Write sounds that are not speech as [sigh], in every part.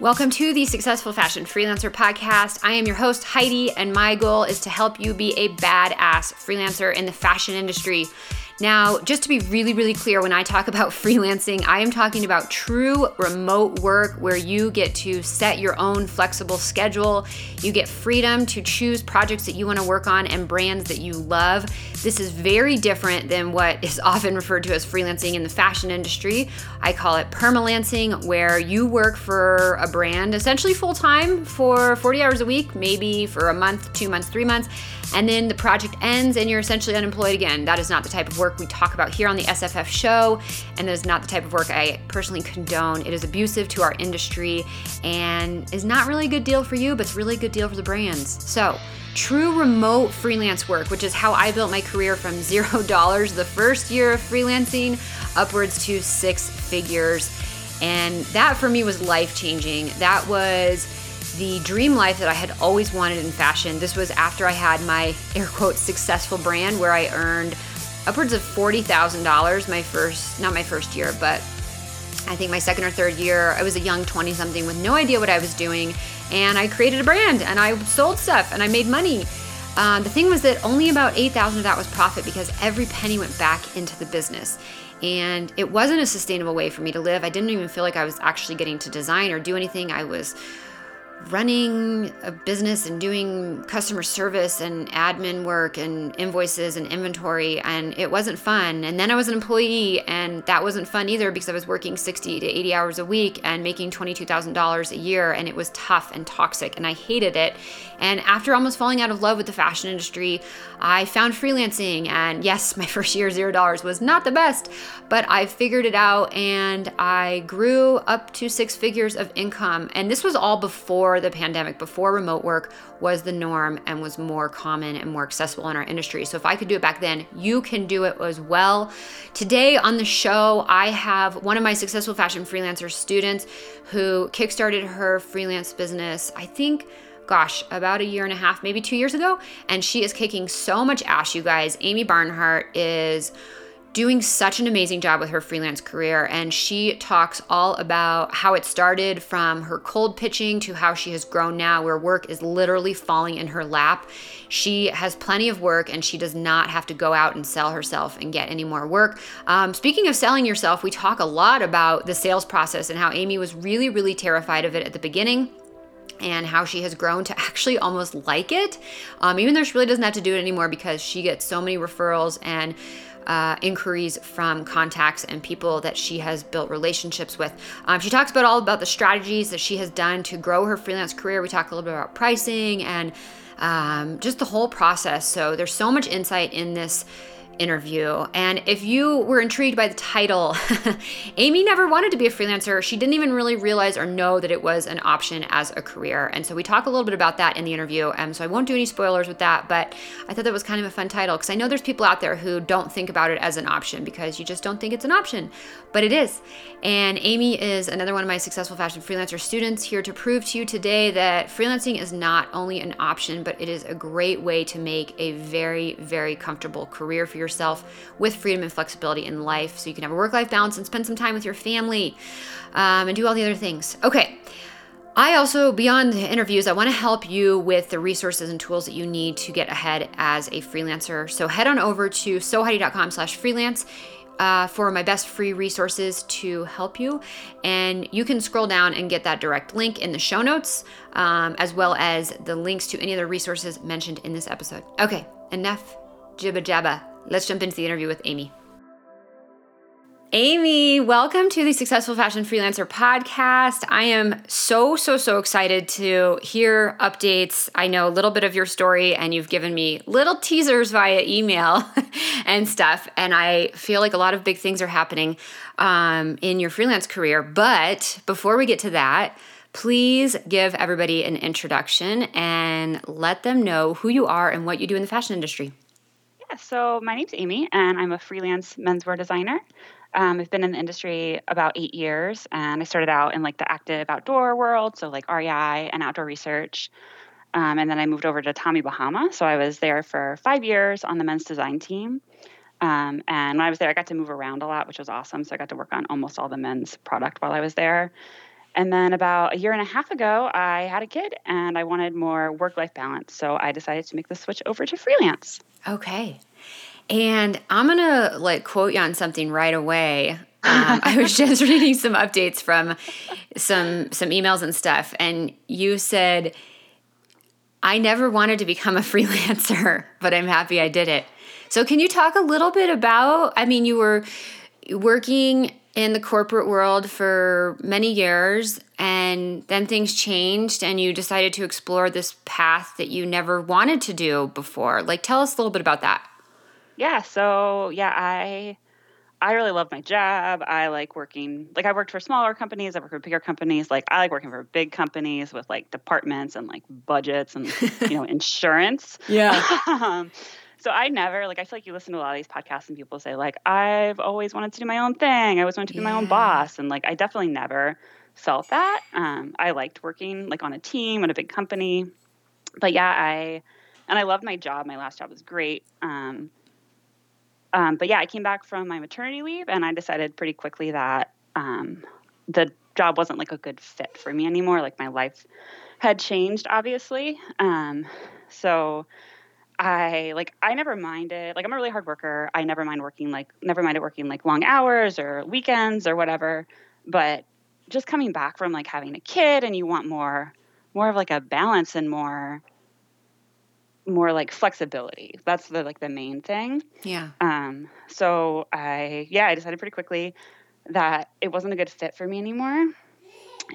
Welcome to the Successful Fashion Freelancer Podcast. I am your host, Heidi, and my goal is to help you be a badass freelancer in the fashion industry. Now, just to be really, really clear, when I talk about [laughs] freelancing, I am talking about true remote work where you get to set your own flexible schedule. You get freedom to choose projects that you want to work on and brands that you love. This is very different than what [laughs] is often referred to as freelancing in the fashion industry. I call it permalancing, where you work for a brand essentially full time for 40 hours a week, maybe for a month, two months, three months and then the project ends and you're essentially unemployed again. That is not the type of work we talk about here on the SFF show, and that is not the type of work I personally condone. It is abusive to our industry and is not really a good deal for you, but it's really a good deal for the brands. So, true remote freelance work, which is how I built my career from [laughs] zero dollars the first year of freelancing upwards to six figures. And that for me was life changing. That was the dream life that I had always wanted in fashion. This was after I had my air quote successful brand where I earned upwards of $40,000 my first, not my first year, but I think my second or third year. I was a young 20 something with no idea what I was doing. And I created a brand and I sold stuff and I made money. Uh, the thing was that only about 8,000 of that was profit because every penny went back into the business. And it wasn't a sustainable way for me to live. I didn't even feel like I was actually getting to design or do anything. I was running a business and doing customer service and admin work and invoices and inventory and it wasn't fun. And then i was an employee and that wasn't fun either because i was working 60 to 80 hours a week and making $22000 a year and it was tough and toxic and i hated it. And after almost falling out of love with the fashion industry i found freelancing and yes my [laughs] first year zero dollars was not the best but i figured it out and i grew up to six figures of income. And this was all before before the pandemic, before remote work was the norm and was more common and more accessible in our industry. So if I could do it back then, you can do it as well. Today on the show, I have one of my successful fashion freelancer students who kickstarted her freelance business, I think gosh, about a year and a half, maybe two years ago. And she is kicking so much ass, you guys. Amy Barnhart is doing such an amazing job with her freelance career. And she talks all about how it started from her cold pitching to how she has grown now, where work is literally falling in her lap. She has plenty of work and she does not have to go out and sell herself and get any more work. Um, speaking of selling yourself, we talk a lot about the sales process and how Amy was really, really terrified of it at the beginning and how she has grown to [laughs] actually almost like it, um, even though she really doesn't have to do it anymore because she gets so many referrals and uh, inquiries from contacts and people that she has built relationships with. Um, she talks about all about the strategies that she has done to grow her freelance career. We talk a little bit about pricing and um, just the whole process. So there's so much insight in this interview. And if you were intrigued by the title, [laughs] Amy never wanted to be a freelancer. She didn't even really realize or know that it was an option as a career. And so we talk a little bit about that in the interview. Um, so I won't do any spoilers with that, but I thought that was kind of a fun title because I know there's people out there who don't think about it as an option because you just don't think it's an option, but it is. And Amy is another one of my successful fashion freelancer students here to prove to you today that freelancing is not only an option, but it is a great way to make a very, very comfortable career for yourself with freedom and flexibility in life so you can have a work life balance and spend some time with your family um, and do all the other things. Okay. I also, beyond the interviews, I want to help you with the resources and tools that you need to get ahead as a freelancer. So head on over to sewheidi.com slash freelance uh, for my best free resources to help you. And you can scroll down and get that direct link in the show notes, um, as well as the links to any other resources mentioned in this episode. Okay, enough jibba jabba. Let's jump into the interview with Amy. Amy, welcome to the Successful Fashion Freelancer podcast. I am so, so, so excited to hear updates. I know a little bit of your story, and you've given me little teasers via email [laughs] and stuff. And I feel like a lot of big things are happening um, in your freelance career. But before we get to that, please give everybody an introduction and let them know who you are and what you do in the fashion industry. Yeah, so my name's Amy, and I'm a freelance menswear designer. Um, I've been in the industry about eight years, and I started out in like the active outdoor world, so like REI and outdoor research. Um, and then I moved over to Tommy Bahama. So I was there for five years on the men's design team. Um, and when I was there, I got to move around a lot, which was awesome. So I got to work on almost all the men's product while I was there. And then about a year and a half ago, I had a kid and I wanted more work life balance. So I decided to make the switch over to freelance. Okay. And I'm going to like quote you on something right away. [laughs] Um, I was just [laughs] reading some updates from some some emails and stuff and you said I never wanted to become a [laughs] freelancer, but I'm happy I did it. So can you talk a little bit about I mean you were working in the corporate world for many years and then things changed and you decided to explore this path that you never wanted to do before. Like tell us a little bit about that. Yeah, so yeah, I I really love my job. I like working like I worked for smaller companies, I worked for bigger companies. Like I like working for big companies with like departments and like budgets and you know [laughs] insurance. Yeah. [laughs] um, so I never like I feel like you listen to a lot of these podcasts and people say like I've always wanted to do my own thing. I always wanted to be my own boss, and like I definitely never felt that. Um, I liked working like on a team at a big company, but yeah, I and I loved my job. My last job was great. Um, um, but yeah, I came back from my maternity leave, and I decided pretty quickly that um, the job wasn't like a good fit for me anymore. Like my life had changed, obviously. Um, so I like I never minded like I'm a really hard worker. I never mind working like never minded working like long hours or weekends or whatever. But just coming back from like having a kid and you want more more of like a balance and more more like flexibility. That's the like the main thing. Yeah. Um so I yeah, I decided pretty quickly that it wasn't a good fit for me anymore.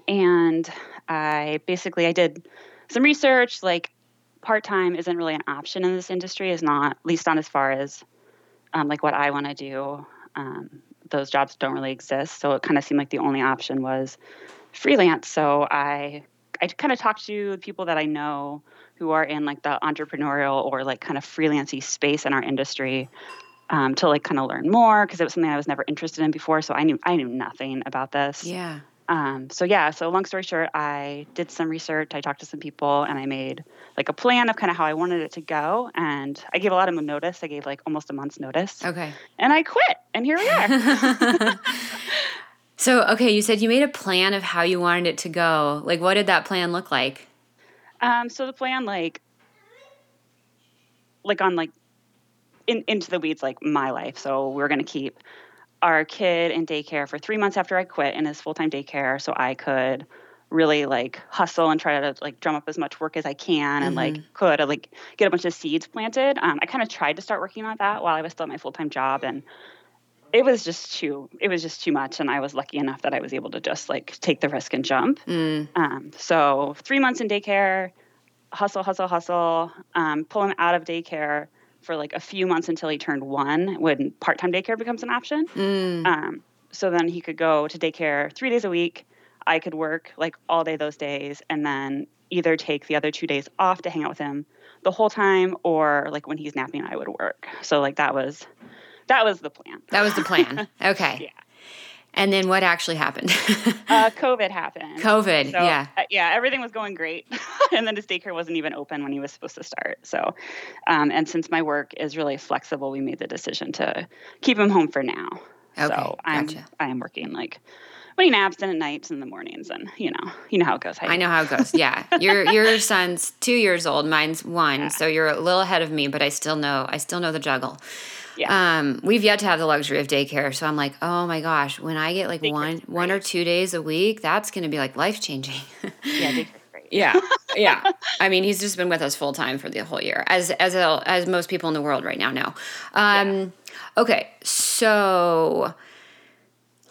And I basically I did some research like part time isn't really an option in this industry. Is not at least not as far as um, like what I want to do. Um, those jobs don't really exist, so it kind of seemed like the only option was freelance. So I I kind of talked to people that I know who are in like the entrepreneurial or like kind of freelancey space in our industry um, to like kind of learn more because it was something I was never interested in before. So I knew I knew nothing about this. Yeah. Um, so yeah, so long story short, I did some research. I talked to some people, and I made like a plan of kind of how I wanted it to go. And I gave a lot of notice. I gave like almost a month's notice. Okay. And I quit, and here we are. [laughs] [laughs] so okay, you said you made a plan of how you wanted it to go. Like, what did that plan look like? Um, so the plan, like, like on like in, into the weeds, like my life. So we're gonna keep our kid in daycare for three months after I quit in his full time daycare, so I could really like hustle and try to like drum up as much work as I can and mm-hmm. like could like get a bunch of seeds planted. Um, I kind of tried to start working on that while I was still at my full time job and it was just too it was just too much and I was lucky enough that I was able to just like take the risk and jump. Mm. Um, so three months in daycare, hustle, hustle, hustle, um, pull him out of daycare for like a few months until he turned one when part time daycare becomes an option. Mm. Um, so then he could go to daycare three days a week. I could work like all day those days and then either take the other two days off to hang out with him the whole time or like when he's napping, I would work. So like that was that was the plan. That was the plan. [laughs] Okay. yeah. And then what actually happened? [laughs] uh, COVID happened. COVID, so, yeah. Uh, yeah, everything was going great. [laughs] and then his daycare wasn't even open when he was supposed to start. So, um, and since my work is really flexible, we made the decision to keep him home for now. Okay, so I'm, gotcha. I am working like he naps and at nights and the mornings and you know you know how it goes i know how it goes yeah [laughs] your your son's two years old mine's one yeah. so you're a little ahead of me but i still know i still know the juggle yeah. Um, we've yet to have the luxury of daycare, so I'm like, oh my gosh, when I get like one great. one or two days a week, that's going to be like life changing. [laughs] yeah, yeah, yeah. [laughs] I mean, he's just been with us full time for the whole year, as as as most people in the world right now know. Um, yeah. Okay, so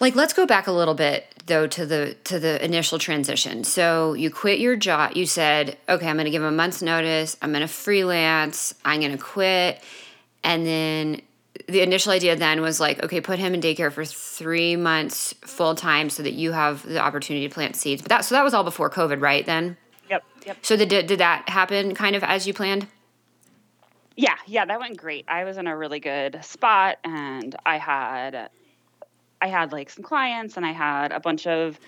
like let's go back a little bit though to the to the initial transition. So you quit your job. You said, okay, I'm going to give him a month's notice. I'm going to freelance. I'm going to quit, and then the initial idea then was like, okay, put him in daycare for three months full time so that you have the opportunity to plant seeds. But that so that was all before COVID, right? Then. Yep. Yep. So did did that happen kind of as you planned? Yeah, yeah, that went great. I was in a really good spot, and I had, I had like some clients, and I had a bunch of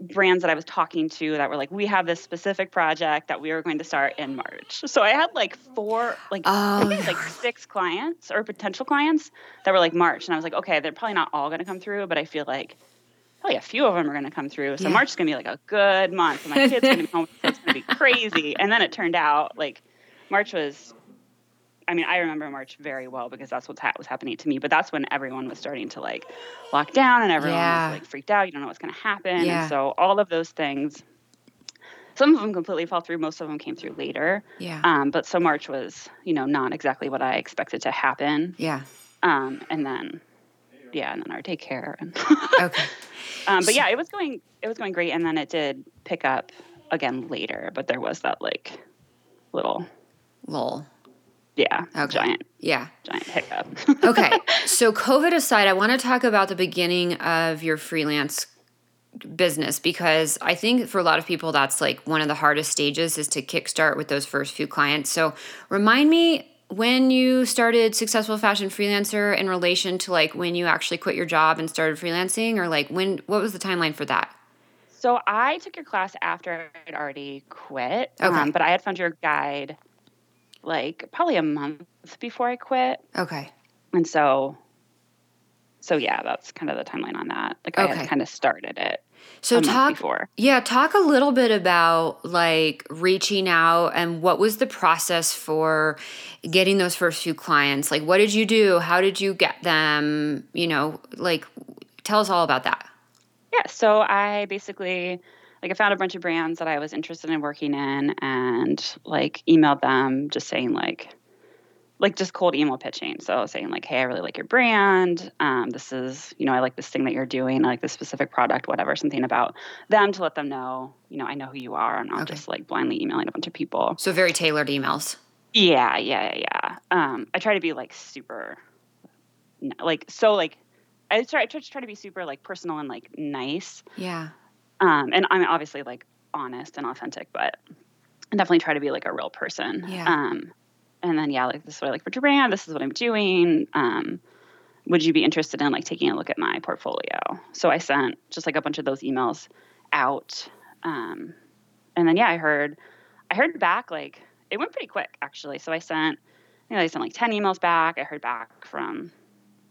brands that I was talking to that were like, we have this specific project that we are going to start in March. So I had like four, like oh, like six clients or potential clients that were like March, and I was like, okay, they're probably not all going to come through, but I feel like probably a few of them are going to come through. So Yeah. March is going to be like a good month. And my kids going to be home. So it's going to be [laughs] crazy. And then it turned out like March was. I mean, I remember March very well because that's what ha- was happening to me. But that's when everyone was starting to like lock down and everyone Yeah. was like freaked out. You don't know what's going to happen. Yeah. And so all of those things, some of them completely fell through. Most of them came through later. Yeah. Um, but so March was, you know, not exactly what I expected to happen. yeah. Um, and then, yeah, and then our daycare. And [laughs] Okay. um, but yeah, it was going, it was going great. And then it did pick up again later. But there was that like little, Lol. Yeah, Okay. giant, Yeah. giant hiccup. [laughs] Okay. so COVID aside, I want to talk about the beginning of your freelance business because I think for a lot of people that's like one of the hardest stages is to kickstart with those first few clients. So remind me when you started successful fashion freelancer in relation to like when you actually quit your job and started freelancing or like when what was the timeline for that? so I took your class after I'd already quit. Okay. Um, but I had found your guide like probably a month before I quit. Okay. And so, so yeah, that's kind of the timeline on that. Like I had kind of started it So talk before. Yeah, talk a little bit about like reaching out and what was the process for getting those first few clients? Like what did you do? How did you get them? You know, like tell us all about that. Yeah, so I basically like I found a bunch of brands that I was interested in working in and like emailed them just saying like like just cold email pitching. So saying like, hey, I really like your brand. Um, this is, you know, I like this thing that you're doing. I like this specific product, whatever, something about them to let them know, you know, I know who you are. I'm not Okay. just like blindly emailing a bunch of people. So very tailored emails. Yeah, yeah, yeah. Um, I try to be like super, like so like, I try, I try to try to be super like personal and like nice. Yeah. Um, and I'm obviously like honest and authentic, but I definitely try to be like a real person. Yeah. Um, and then yeah, like this is what I like for brand. This is what I'm doing. Um, would you be interested in like taking a look at my portfolio? So I sent just like a bunch of those emails out. Um, and then yeah, I heard, I heard back like it went pretty quick actually. So I sent, you know, I sent like ten emails back. I heard back from,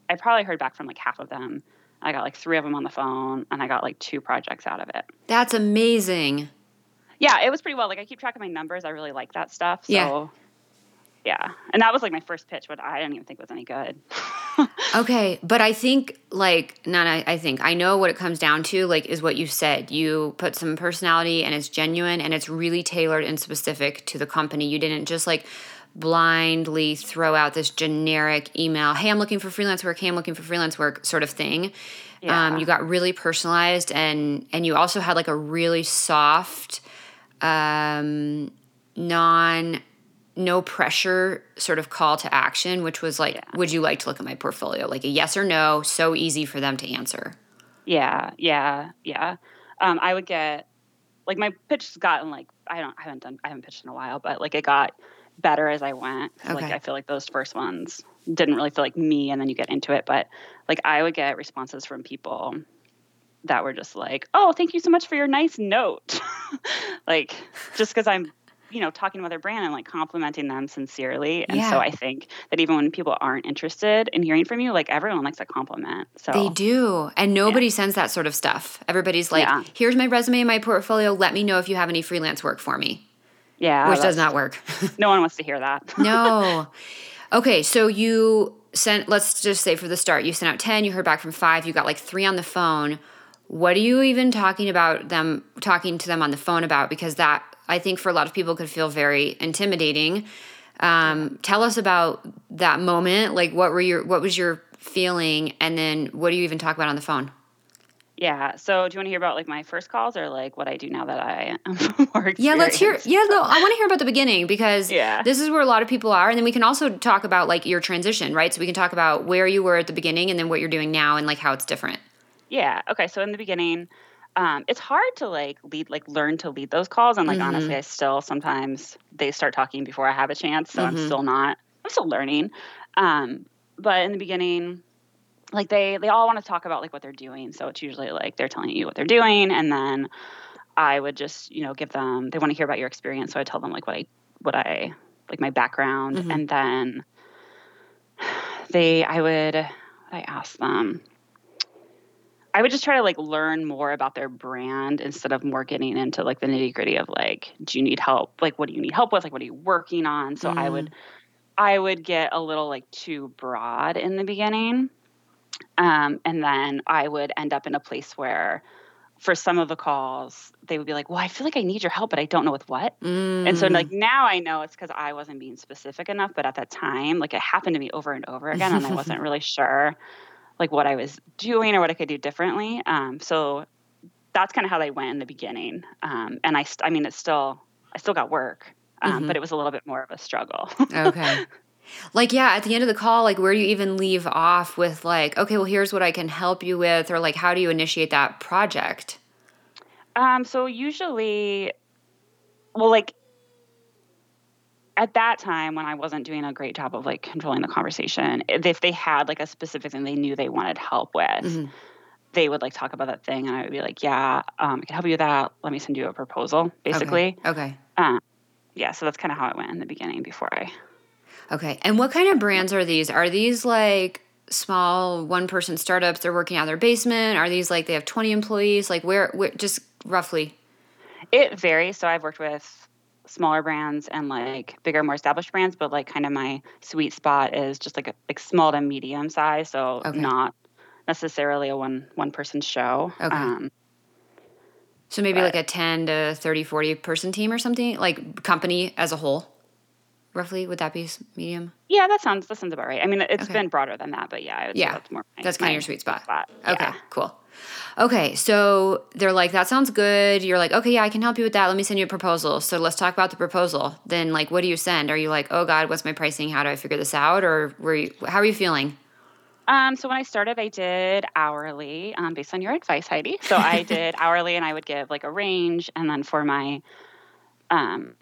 I probably heard back from like half of them. I got like three of them on the phone, and I got like two projects out of it. That's amazing. Yeah, it was pretty well. Like I keep track of my numbers. I really like that stuff. So Yeah. yeah. And that was like my first pitch, but I didn't even think it was any good. [laughs] Okay, but I think like not I, I think I know what it comes down to like is what you said. You put some personality and it's genuine and it's really tailored and specific to the company. You didn't just like blindly throw out this generic email, "Hey, I'm looking for freelance work. Hey, I'm looking for freelance work," sort of thing. Yeah. Um, you got really personalized and and you also had like a really soft um non no pressure sort of call to action, which was like, Yeah. would you like to look at my portfolio? Like a yes or no, so easy for them to answer. yeah, yeah, yeah. Um, I would get like my pitch has gotten like I don't I haven't done I haven't pitched in a while, but like it got better as I went. 'Cause, Like I feel like those first ones didn't really feel like me, and then you get into it. But like I would get responses from people that were just like, "Oh, thank you so much for your nice note," [laughs] like just because I'm you know talking about their brand and like complimenting them sincerely. And Yeah. so I think that even when people aren't interested in hearing from you, like everyone likes a compliment. So They do. And nobody sends that sort of stuff. Everybody's like, Yeah. here's my resume and my portfolio. Let me know if you have any freelance work for me, yeah, which does not work. [laughs] No one wants to hear that. [laughs] no. Okay, so you sent, let's just say for the start, you sent out 10, you heard back from five, you got like three on the phone. What are you even talking about them, talking to them on the phone about? Because that, I think for a lot of people could feel very intimidating. Um, tell us about that moment. Like, what were your, what was your feeling? And then what do you even talk about on the phone? Yeah. So do you want to hear about like my first calls or like what I do now that I am [laughs] more Yeah, let's hear. Yeah, no, I want to hear about the beginning because Yeah. this is where a lot of people are, and then we can also talk about like your transition, right? So we can talk about where you were at the beginning and then what you're doing now and like how it's different. Yeah. Okay. So in the beginning, um, it's hard to like lead, like learn to lead those calls. And like Mhm. honestly, I still sometimes they start talking before I have a chance. So I'm Mhm. still not. I'm still learning. Um, but in the beginning, like they they all want to talk about like what they're doing. So it's usually like they're telling you what they're doing, and then I would just you know give them. They want to hear about your experience, so I tell them like what I what I like my background, Mhm. and then they I would I ask them I would just try to like learn more about their brand instead of more getting into like the nitty gritty of like, do you need help? Like, what do you need help with? Like, what are you working on? So mm. I would, I would get a little like too broad in the beginning. Um, and then I would end up in a place where for some of the calls, they would be like, Well, I feel like I need your help, but I don't know with what. Mm. And so, like, mm. now I know it's because I wasn't being specific enough. But at that time, like, it happened to me over and over again, and I wasn't [laughs] really sure, like, what I was doing or what I could do differently. Um, so that's kind of how they went in the beginning. Um, and I, st- I mean, it's still, I still got work, um, mm-hmm. but it was a little bit more of a struggle. okay. [laughs] Like, yeah, at the end of the call, like, where do you even leave off with, like, okay, well, here's what I can help you with, or like, how do you initiate that project? Um, so usually, well, like, at that time when I wasn't doing a great job of like controlling the conversation, if they had like a specific thing they knew they wanted help with, mm-hmm. they would like talk about that thing, and I would be like, "Yeah, um, I can help you with that. Let me send you a proposal." Basically. Okay. okay. Um, yeah, so that's kind of how it went in the beginning before I Okay. And what kind of brands are these? Are these like small one person startups they're working out of their basement? Are these like they have 20 employees? Like where, where just roughly? It varies. So I've worked with smaller brands and like bigger, more established brands, but like kind of my sweet spot is just like a like small to medium size. So okay. not necessarily a one one person show. Okay. Um, so maybe but, like a 10 to 30, 40 person team or something, like company as a whole roughly would that be medium? Yeah that sounds that sounds about right. I mean it's okay. been broader than that but yeah yeah. that's more my, that's kind of your sweet spot, spot. okay yeah. cool. Okay so they're like that sounds good. You're like okay yeah i can help you with that. Let me send you a proposal. So let's talk about the proposal. Then like what do you send? Are you like oh god what's my pricing? How do i figure this out? Or were you how are you feeling? Um, so when I started, I did hourly, um, based on your advice, Heidi. So I [laughs] did hourly, and I would give like a range, and then for my um,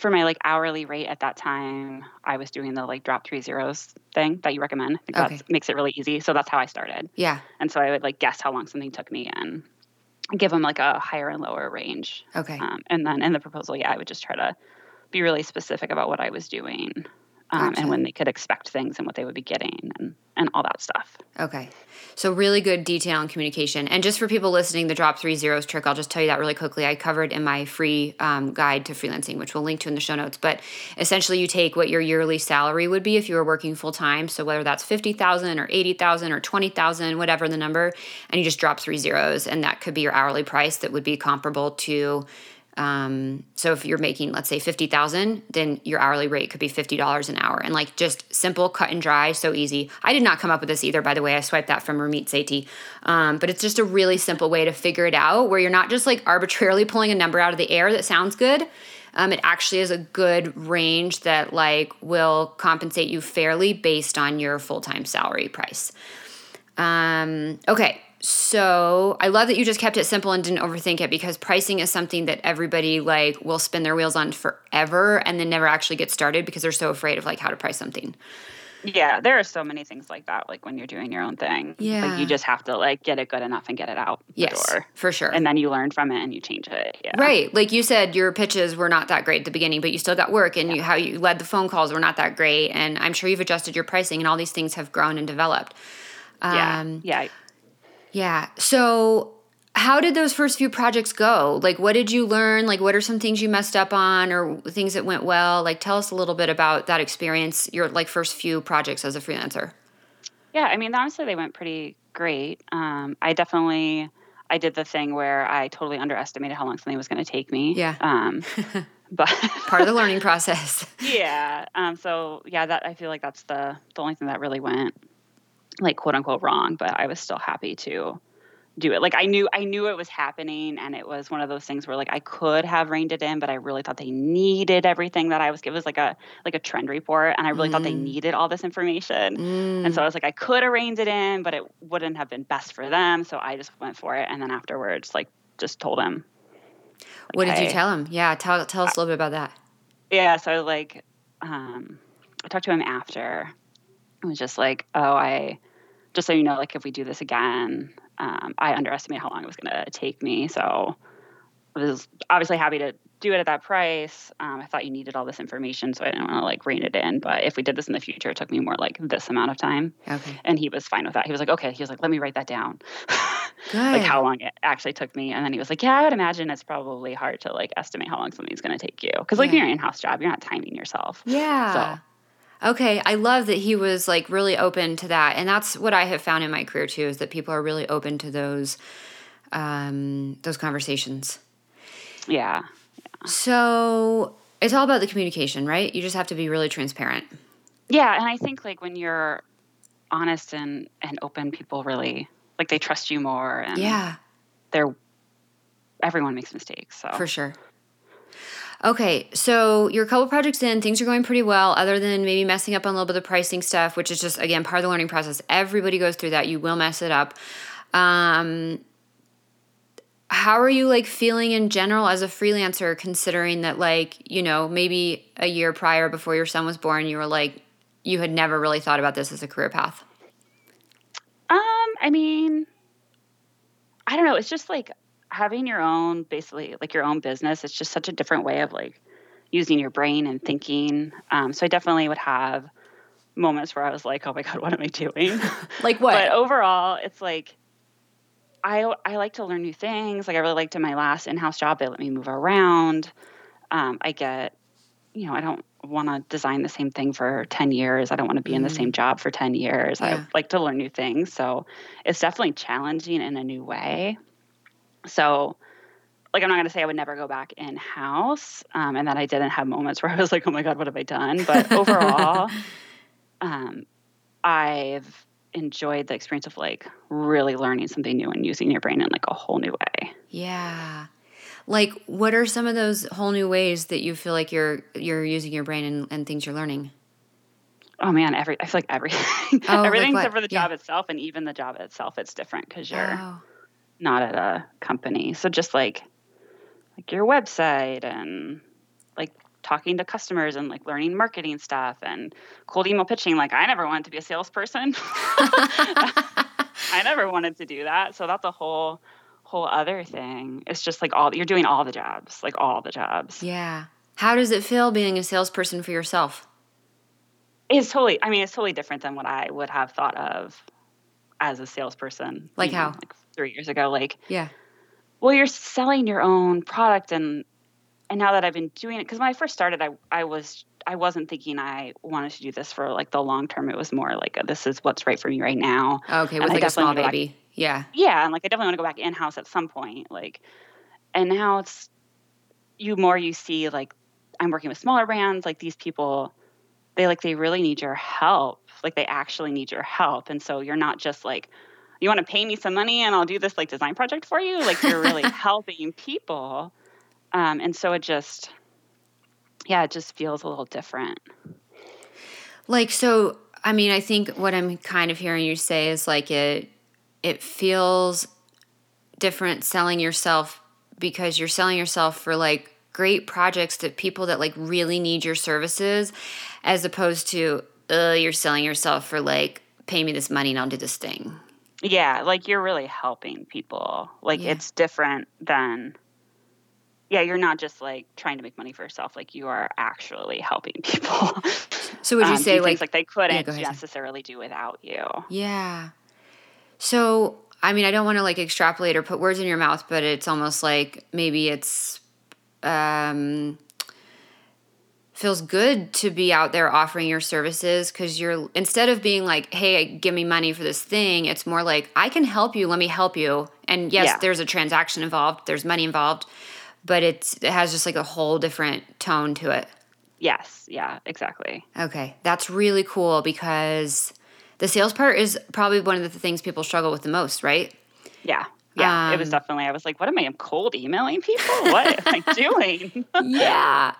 for my like hourly rate at that time, I was doing the like drop three zeros thing that you recommend. I think okay. that makes it really easy. So that's how I started. Yeah. And so I would like guess how long something took me and give them like a higher and lower range. Okay. Um, and then in the proposal, yeah, I would just try to be really specific about what I was doing um, gotcha. and when they could expect things and what they would be getting and, and all that stuff. Okay. So, really good detail and communication. And just for people listening, the drop three zeros trick, I'll just tell you that really quickly. I covered in my free um, guide to freelancing, which we'll link to in the show notes. But essentially, you take what your yearly salary would be if you were working full time. So, whether that's 50000 or 80000 or 20000 whatever the number, and you just drop three zeros, and that could be your hourly price that would be comparable to um, so if you're making, let's say, fifty thousand, then your hourly rate could be fifty dollars an hour, and like just simple, cut and dry, so easy. I did not come up with this either, by the way. I swiped that from Ramit Sethi, um, but it's just a really simple way to figure it out, where you're not just like arbitrarily pulling a number out of the air that sounds good. Um, it actually is a good range that like will compensate you fairly based on your full time salary price. Um, okay, so I love that you just kept it simple and didn't overthink it because pricing is something that everybody like will spin their wheels on forever and then never actually get started because they're so afraid of like how to price something. Yeah, there are so many things like that. Like when you're doing your own thing, yeah, like you just have to like get it good enough and get it out the yes, door for sure. And then you learn from it and you change it. Yeah, right. Like you said, your pitches were not that great at the beginning, but you still got work, and yeah. you, how you led the phone calls were not that great. And I'm sure you've adjusted your pricing, and all these things have grown and developed. Um, yeah, yeah. Yeah. So, how did those first few projects go? Like, what did you learn? Like, what are some things you messed up on or things that went well? Like, tell us a little bit about that experience, your like first few projects as a freelancer. Yeah, I mean, honestly, they went pretty great. Um, I definitely, I did the thing where I totally underestimated how long something was going to take me. Yeah. Um, [laughs] but part of the [laughs] learning process. yeah. Um, so yeah, that I feel like that's the the only thing that really went like quote unquote wrong, but I was still happy to do it. Like I knew I knew it was happening and it was one of those things where like I could have reined it in, but I really thought they needed everything that I was given. It was like a like a trend report and I really mm. thought they mm. needed all this information. Mm. And so I was like, I could have reined it in, but it wouldn't have been best for them. So I just went for it and then afterwards like just told him. Like, what did hey, you tell him? Yeah, tell tell us a little bit about that. Yeah, so like um I talked to him after. I was just like, oh, I just so you know, like if we do this again, um, I underestimated how long it was going to take me. So I was obviously happy to do it at that price. Um, I thought you needed all this information, so I didn't want to like rein it in. But if we did this in the future, it took me more like this amount of time. Okay. And he was fine with that. He was like, okay. He was like, let me write that down. [laughs] Good. like how long it actually took me. And then he was like, yeah, I would imagine it's probably hard to like estimate how long something's going to take you. Cause like Yeah. you're an in-house job, you're not timing yourself. Yeah. Okay, I love that he was like really open to that, and that's what I have found in my career too. Is that people are really open to those, um, those conversations. Yeah. So it's all about the communication, right? You just have to be really transparent. Yeah. And I think like when you're honest and, and open, people really like they trust you more and Yeah, they're, everyone makes mistakes. So for sure. Okay, so you're couple projects in, things are going pretty well, other than maybe messing up on a little bit of the pricing stuff, which is just again part of the learning process. Everybody goes through that. You will mess it up. Um, how are you like feeling in general as a freelancer, considering that like you know maybe a year prior before your son was born, you were like you had never really thought about this as a career path. Um, I mean, I don't know. It's just like having your own, basically, like your own business. It's just such a different way of like using your brain and thinking. Um, so I definitely would have moments where I was like, "Oh my god, what am I doing?" [laughs] Like what but overall, it's like I I like to learn new things. Like I really liked in my last in-house job, they let me move around. Um, I get, you know, I don't want to design the same thing for 10 years. I don't want to be in the Mhm. same job for 10 years. Yeah. I like to learn new things. So it's definitely challenging in a new way. So, like, I'm not going to say I would never go back in house um, and that I didn't have moments [laughs] where I was like, oh my God, what have I done? But [laughs] overall, um, I've enjoyed the experience of like really learning something new and using your brain in like a whole new way. Yeah. Like what are some of those whole new ways that you feel like you're you're using your brain and, and things you're learning? Oh man, every I feel like everything, Oh, [laughs] like everything what? except for the Yeah. job itself, and even the job itself, it's different because you're Oh. Not at a company. So just like like your website and like talking to customers and like learning marketing stuff and cold email pitching. Like I never wanted to be a salesperson. [laughs] I never wanted to do that. So that's a whole whole other thing. It's just like all you're doing all the jobs, like all the jobs. Yeah. How does it feel being a salesperson for yourself? It's totally I mean it's totally different than what I would have thought of as a salesperson. Like know, how? Like three years ago. Like Yeah. well you're selling your own product and and now that i've been doing it because when i first started i i was i wasn't thinking i wanted to do this for like the long term it was more like this is what's right for me right now Okay, with like a small wanna back- baby. Yeah. yeah and like i definitely want to go back in house at some point like and now it's you more you see like i'm working with smaller brands like these people they like they really need your help like they actually need your help. And so you're not just like you want to pay me some money and i'll do this like design project for you? Like you're really [laughs] helping people. Um, and so it just yeah it just feels a little different. Like so I mean, I think what I'm kind of hearing you say is like it it feels different selling yourself because you're selling yourself for like great projects to people that like really need your services as opposed to uh you're selling yourself for like pay me this money and I'll do this thing. yeah like you're really helping people like Yeah. it's different than yeah you're not just like trying to make money for yourself like you are actually helping [laughs] people So would you um, say things, like like they couldn't ahead, necessarily do without you Yeah. So, I mean, I don't want to like extrapolate or put words in your mouth, but it's almost like maybe it's um feels good to be out there offering your services cuz you're instead of being like, "Hey, give me money for this thing," it's more like, "I can help you, let me help you." And yes, Yeah. there's a transaction involved, there's money involved, but it's it has just like a whole different tone to it. yes yeah exactly Okay, that's really cool because the sales part is probably one of the things people struggle with the most, right? yeah yeah it was Um, definitely i was like what am I? i am cold emailing people what am i [laughs] doing yeah.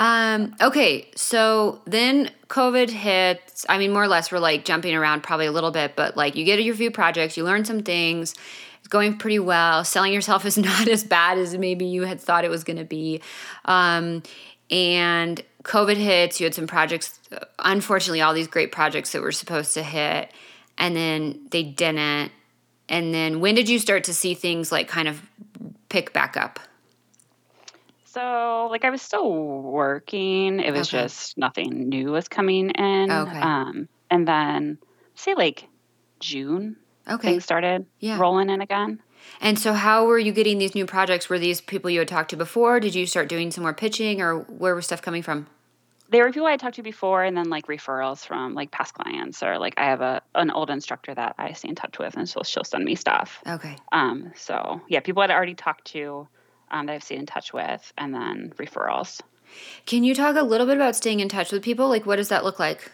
Um, okay, so then COVID hits. I mean, more or less, we're like jumping around probably a little bit, but like you get your few projects, you learn some things, it's going pretty well. Selling yourself is [laughs] not as bad as maybe you had thought it was going to be. Um, and COVID hits, you had some projects, unfortunately, all these great projects that were supposed to hit, and then they didn't. And then when did you start to see things like kind of pick back up? So, like, I was still working. It was Okay. just nothing new was coming in. Okay. Um, and then, say, like June, Okay. things started Yeah. rolling in again. And so, how were you getting these new projects? Were these people you had talked to before? Did you start doing some more pitching, or where was stuff coming from? They were people I talked to before, and then like referrals from like past clients, or like I have a an old instructor that I stay in touch with, and so she'll send me stuff. Okay. Um, so yeah, people I'd already talked to, um, that I've stayed in touch with, and then referrals. Can you talk a little bit about staying in touch with people? Like, what does that look like?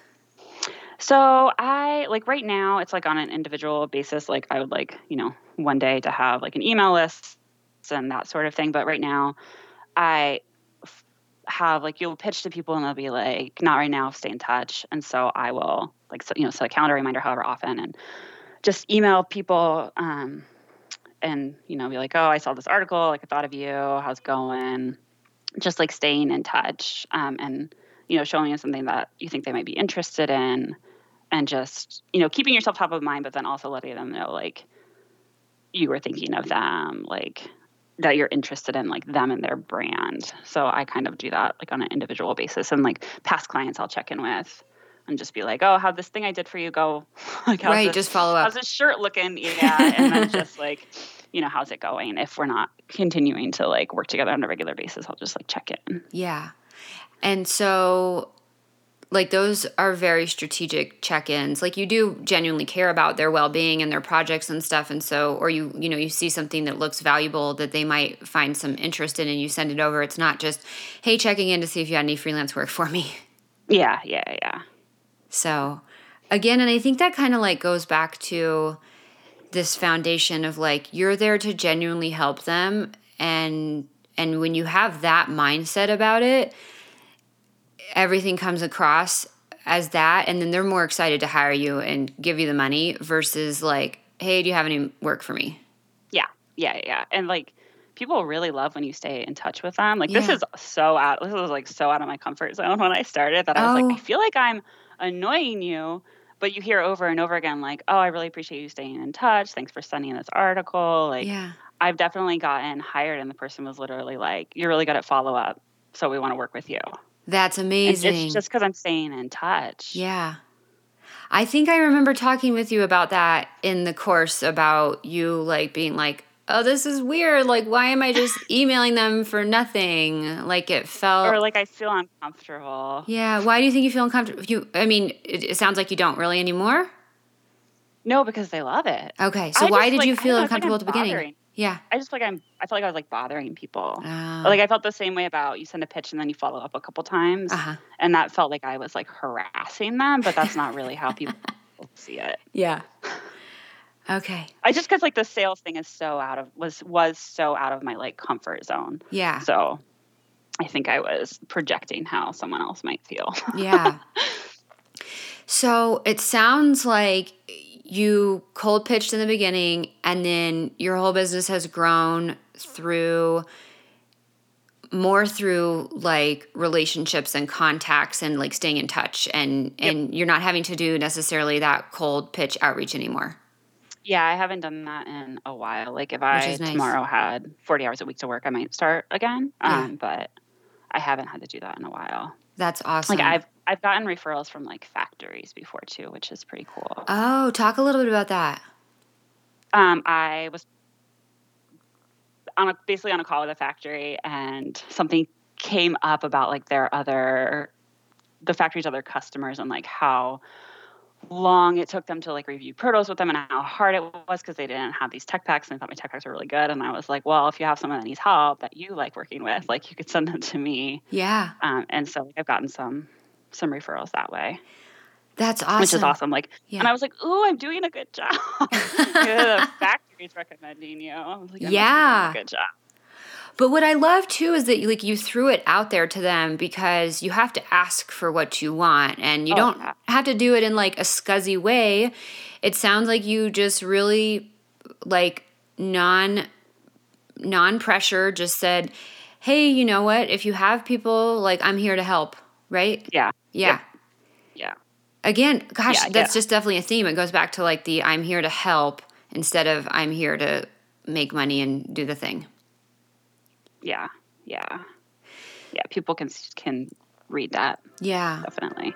So I like right now it's like on an individual basis. Like I would like, you know, one day to have like an email list and that sort of thing. But right now I f- have like you'll pitch to people and they'll be like, not right now, stay in touch. And so I will like so, you know, set a calendar reminder however often and just email people um and you know be like, oh, I saw this article, like I thought of you, how's it going? Just like staying in touch um, and you know showing them something that you think they might be interested in and just you know keeping yourself top of mind but then also letting them know like you were thinking of them like that you're interested in like them and their brand so i kind of do that like on an individual basis and like past clients i'll check in with and just be like oh how'd this thing i did for you go [laughs] like right. this, Just follow up. how's this shirt looking yeah and then [laughs] just like you know how's it going if we're not continuing to like work together on a regular basis i'll just like check in Yeah. And so like those are very strategic check-ins. Like you do genuinely care about their well-being and their projects and stuff and so or you you know you see something that looks valuable that they might find some interest in and you send it over. It's not just hey checking in to see if you had any freelance work for me. [laughs] yeah yeah yeah So again, and I think that kind of like goes back to this foundation of like you're there to genuinely help them and and when you have that mindset about it, everything comes across as that and then they're more excited to hire you and give you the money versus like, "Hey, do you have any work for me?" Yeah, yeah, yeah. And like people really love when you stay in touch with them. Like this is so out this was like so out of my comfort zone when I started that I was Oh. like, I feel like I'm annoying you. But you hear over and over again, like, oh, I really appreciate you staying in touch. Thanks for sending this article. Like, yeah. I've definitely gotten hired, and the person was literally like, You're really good at follow up. So we want to work with you. That's And amazing. it's just because I'm staying in touch. Yeah. I think I remember talking with you about that in the course about you like being like, "Oh, this is weird. Like why am I just [laughs] emailing them for nothing?" Like it felt Or like I feel uncomfortable. Yeah, why do you think you feel uncomfortable? You I mean, it, it sounds like you don't really anymore. No, because they love it. Okay. So I why just, did like- you feel don't know, I feel like uncomfortable at the beginning? Yeah. I just feel like I'm I feel like I was like bothering people. Uh, like I felt the same way about you send a pitch and then you follow up a couple times. uh-huh. And that felt like I was like harassing them, but that's not really how people [laughs] see it. Yeah. Okay. I just cuz like the sales thing is so out of was was so out of my like comfort zone. Yeah. So I think I was projecting how someone else might feel. Yeah. [laughs] so it sounds like you cold pitched in the beginning and then your whole business has grown through more through like relationships and contacts and like staying in touch and and you're not having to do necessarily that cold pitch outreach anymore. Yeah, I haven't done that in a while. Like if I nice. tomorrow had 40 hours a week to work, I might start again. Yeah. Um, but I haven't had to do that in a while. That's awesome. Like I've I've gotten referrals from like factories before too, which is pretty cool. Oh, talk a little bit about that. Um, I was on a basically on a call with a factory, and something came up about like their other the factory's other customers and like how long it took them to like review protos with them and how hard it was because they didn't have these tech packs and I thought my tech packs were really good and I was like, well, if you have someone that needs help that you like working with, like you could send them to me. Yeah. Um, and so I've gotten some some referrals that way, That's awesome. which is awesome. Like, Yeah. and I was like, ooh, I'm doing a good job. [laughs] [laughs] the factory's recommending you. I was like, I must be doing a Yeah. good job. But what I love too is that like you threw it out there to them because you have to ask for what you want and you Oh, don't yeah. have to do it in like a scuzzy way. It sounds like you just really like non non pressure just said, "Hey, you know what? If you have people, like I'm here to help." Right? Yeah. Yeah. Yeah. Again, gosh, Yeah, that's just definitely a theme. It goes back to like the I'm here to help instead of I'm here to make money and do the thing. Yeah, yeah, yeah. People can can read that. Yeah, definitely.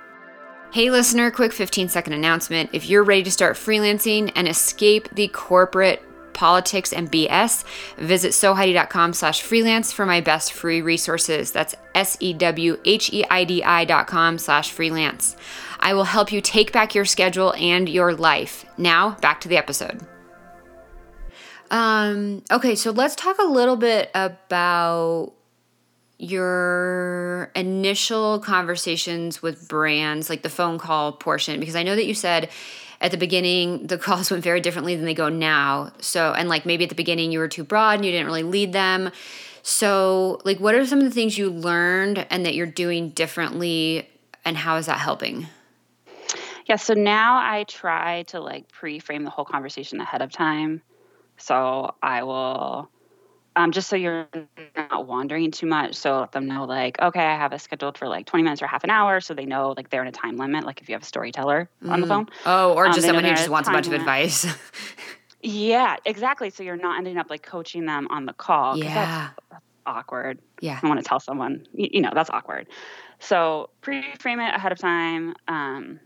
Hey, listener, quick 15 second announcement. If you're ready to start freelancing and escape the corporate politics and BS, visit sewheidi.com slash freelance for my best free resources. That's S-E-W-H-E-I-D-I dot com slash freelance. I will help you take back your schedule and your life. Now, back to the episode. Um, okay, so let's talk a little bit about your initial conversations with brands, like the phone call portion, because I know that you said at the beginning the calls went very differently than they go now. So, and like maybe at the beginning you were too broad and you didn't really lead them. So, like, what are some of the things you learned and that you're doing differently, and how is that helping? Yeah, so now I try to like pre frame the whole conversation ahead of time. So I will um, just so you're not wandering too much. So let them know, like, okay, I have it scheduled for like 20 minutes or half an hour. So they know, like, they're in a time limit, like if you have a storyteller mm. on the mm. phone. Oh, or um, just someone who just wants a bunch limit. of advice. [laughs] yeah, exactly. So you're not ending up like coaching them on the call. Yeah. That's, that's awkward. Yeah. I want to tell someone, you, you, know, that's awkward. So pre frame it ahead of time. Um,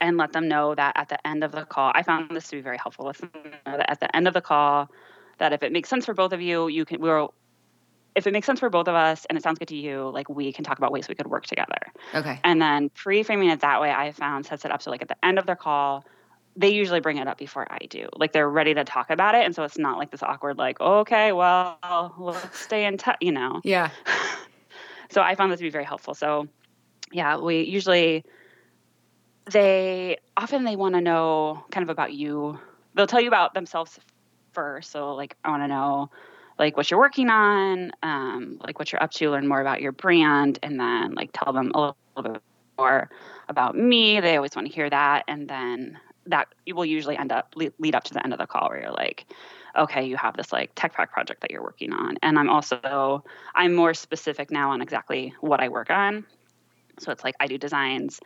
and let them know that at the end of the call, I found this to be very helpful. Let them know that at the end of the call, that if it makes sense for both of you, you can we're if it makes sense for both of us and it sounds good to you, like we can talk about ways we could work together. Okay. And then pre-framing it that way, I found sets it up so like at the end of their call, they usually bring it up before I do. Like they're ready to talk about it, and so it's not like this awkward like, okay, well, let's stay in touch, you know. Yeah. [laughs] so I found this to be very helpful. So yeah, we usually they often they want to know kind of about you. They'll tell you about themselves first. So like I want to know like what you're working on, um, like what you're up to, learn more about your brand, and then like tell them a little bit more about me. They always want to hear that, and then that will usually end up lead up to the end of the call where you're like, okay, you have this like tech pack project that you're working on, and I'm also I'm more specific now on exactly what I work on. So it's like I do designs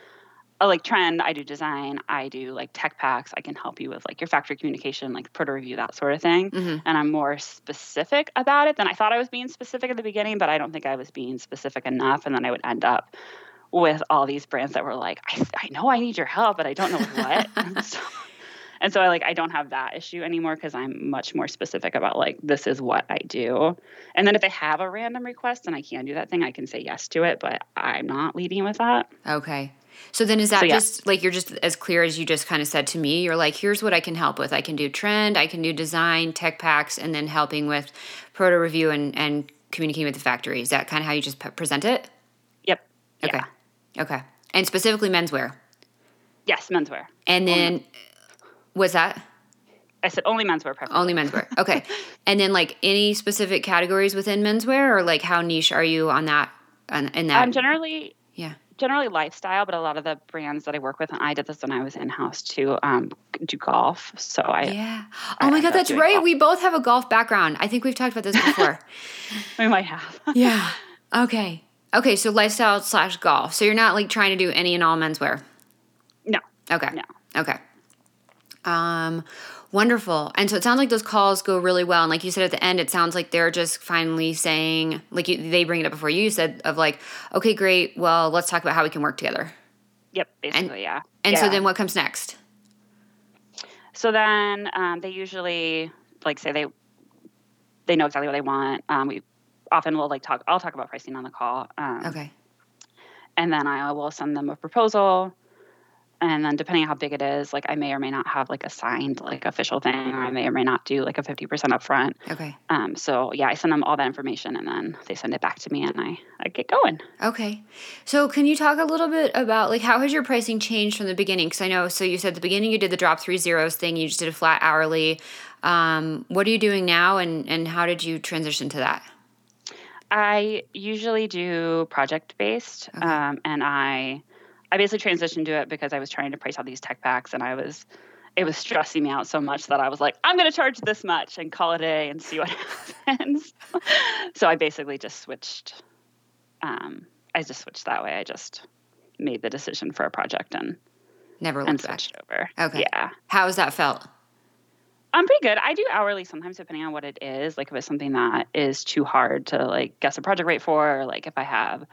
like trend i do design i do like tech packs i can help you with like your factory communication like proto review that sort of thing. Mm-hmm. and i'm more specific about it than i thought i was being specific at the beginning but i don't think i was being specific enough and then i would end up with all these brands that were like i, I know i need your help but i don't know what. [laughs] And, so, and so i like i don't have that issue anymore because i'm much more specific about like this is what i do. And then if they have a random request and i can do that thing i can say yes to it but i'm not leading with that. Okay so then is that so, yeah. just like you're just as clear as you just kind of said to me? You're like, here's what I can help with. I can do trend, I can do design, tech packs, and then helping with proto review and, and communicating with the factory. Is that kind of how you just present it? Yep. Okay. Yeah. Okay. And specifically menswear? Yes, menswear. And then, what's that? I said only menswear, preferably. Only menswear. Okay. [laughs] and then, like, any specific categories within menswear, or like how niche are you on that? On, in that? Um, generally, yeah generally lifestyle, but a lot of the brands that I work with, and I did this when I was in house too, um, do golf. So I yeah. Oh I my god, that's right. Golf. We both have a golf background. I think we've talked about this before. [laughs] we might have. [laughs] yeah. Okay. Okay. So lifestyle slash golf. So you're not like trying to do any and all menswear. No. Okay. No. Okay. Um, Wonderful. And so it sounds like those calls go really well. And like you said at the end, it sounds like they're just finally saying, like you, they bring it up before you said, of like, okay, great. Well, let's talk about how we can work together. Yep, basically, and, yeah. And yeah. so then what comes next? So then um, they usually like say they they know exactly what they want. Um, we often will like talk. I'll talk about pricing on the call. Um, okay. And then I will send them a proposal and then depending on how big it is like i may or may not have like a signed like official thing or i may or may not do like a 50% upfront. Okay. Um so yeah i send them all that information and then they send it back to me and i i get going. Okay. So can you talk a little bit about like how has your pricing changed from the beginning? Because i know so you said at the beginning you did the drop three zeros thing you just did a flat hourly. Um, what are you doing now and and how did you transition to that? I usually do project based okay. um, and i I basically transitioned to it because I was trying to price out these tech packs and I was it was stressing me out so much that I was like, I'm going to charge this much and call it a day and see what [laughs] happens. [laughs] so I basically just switched. Um, I just switched that way. I just made the decision for a project and never and switched back. over. Okay. Yeah. How has that felt? I'm pretty good. I do hourly sometimes depending on what it is. Like if it's something that is too hard to like guess a project rate for, or like if I have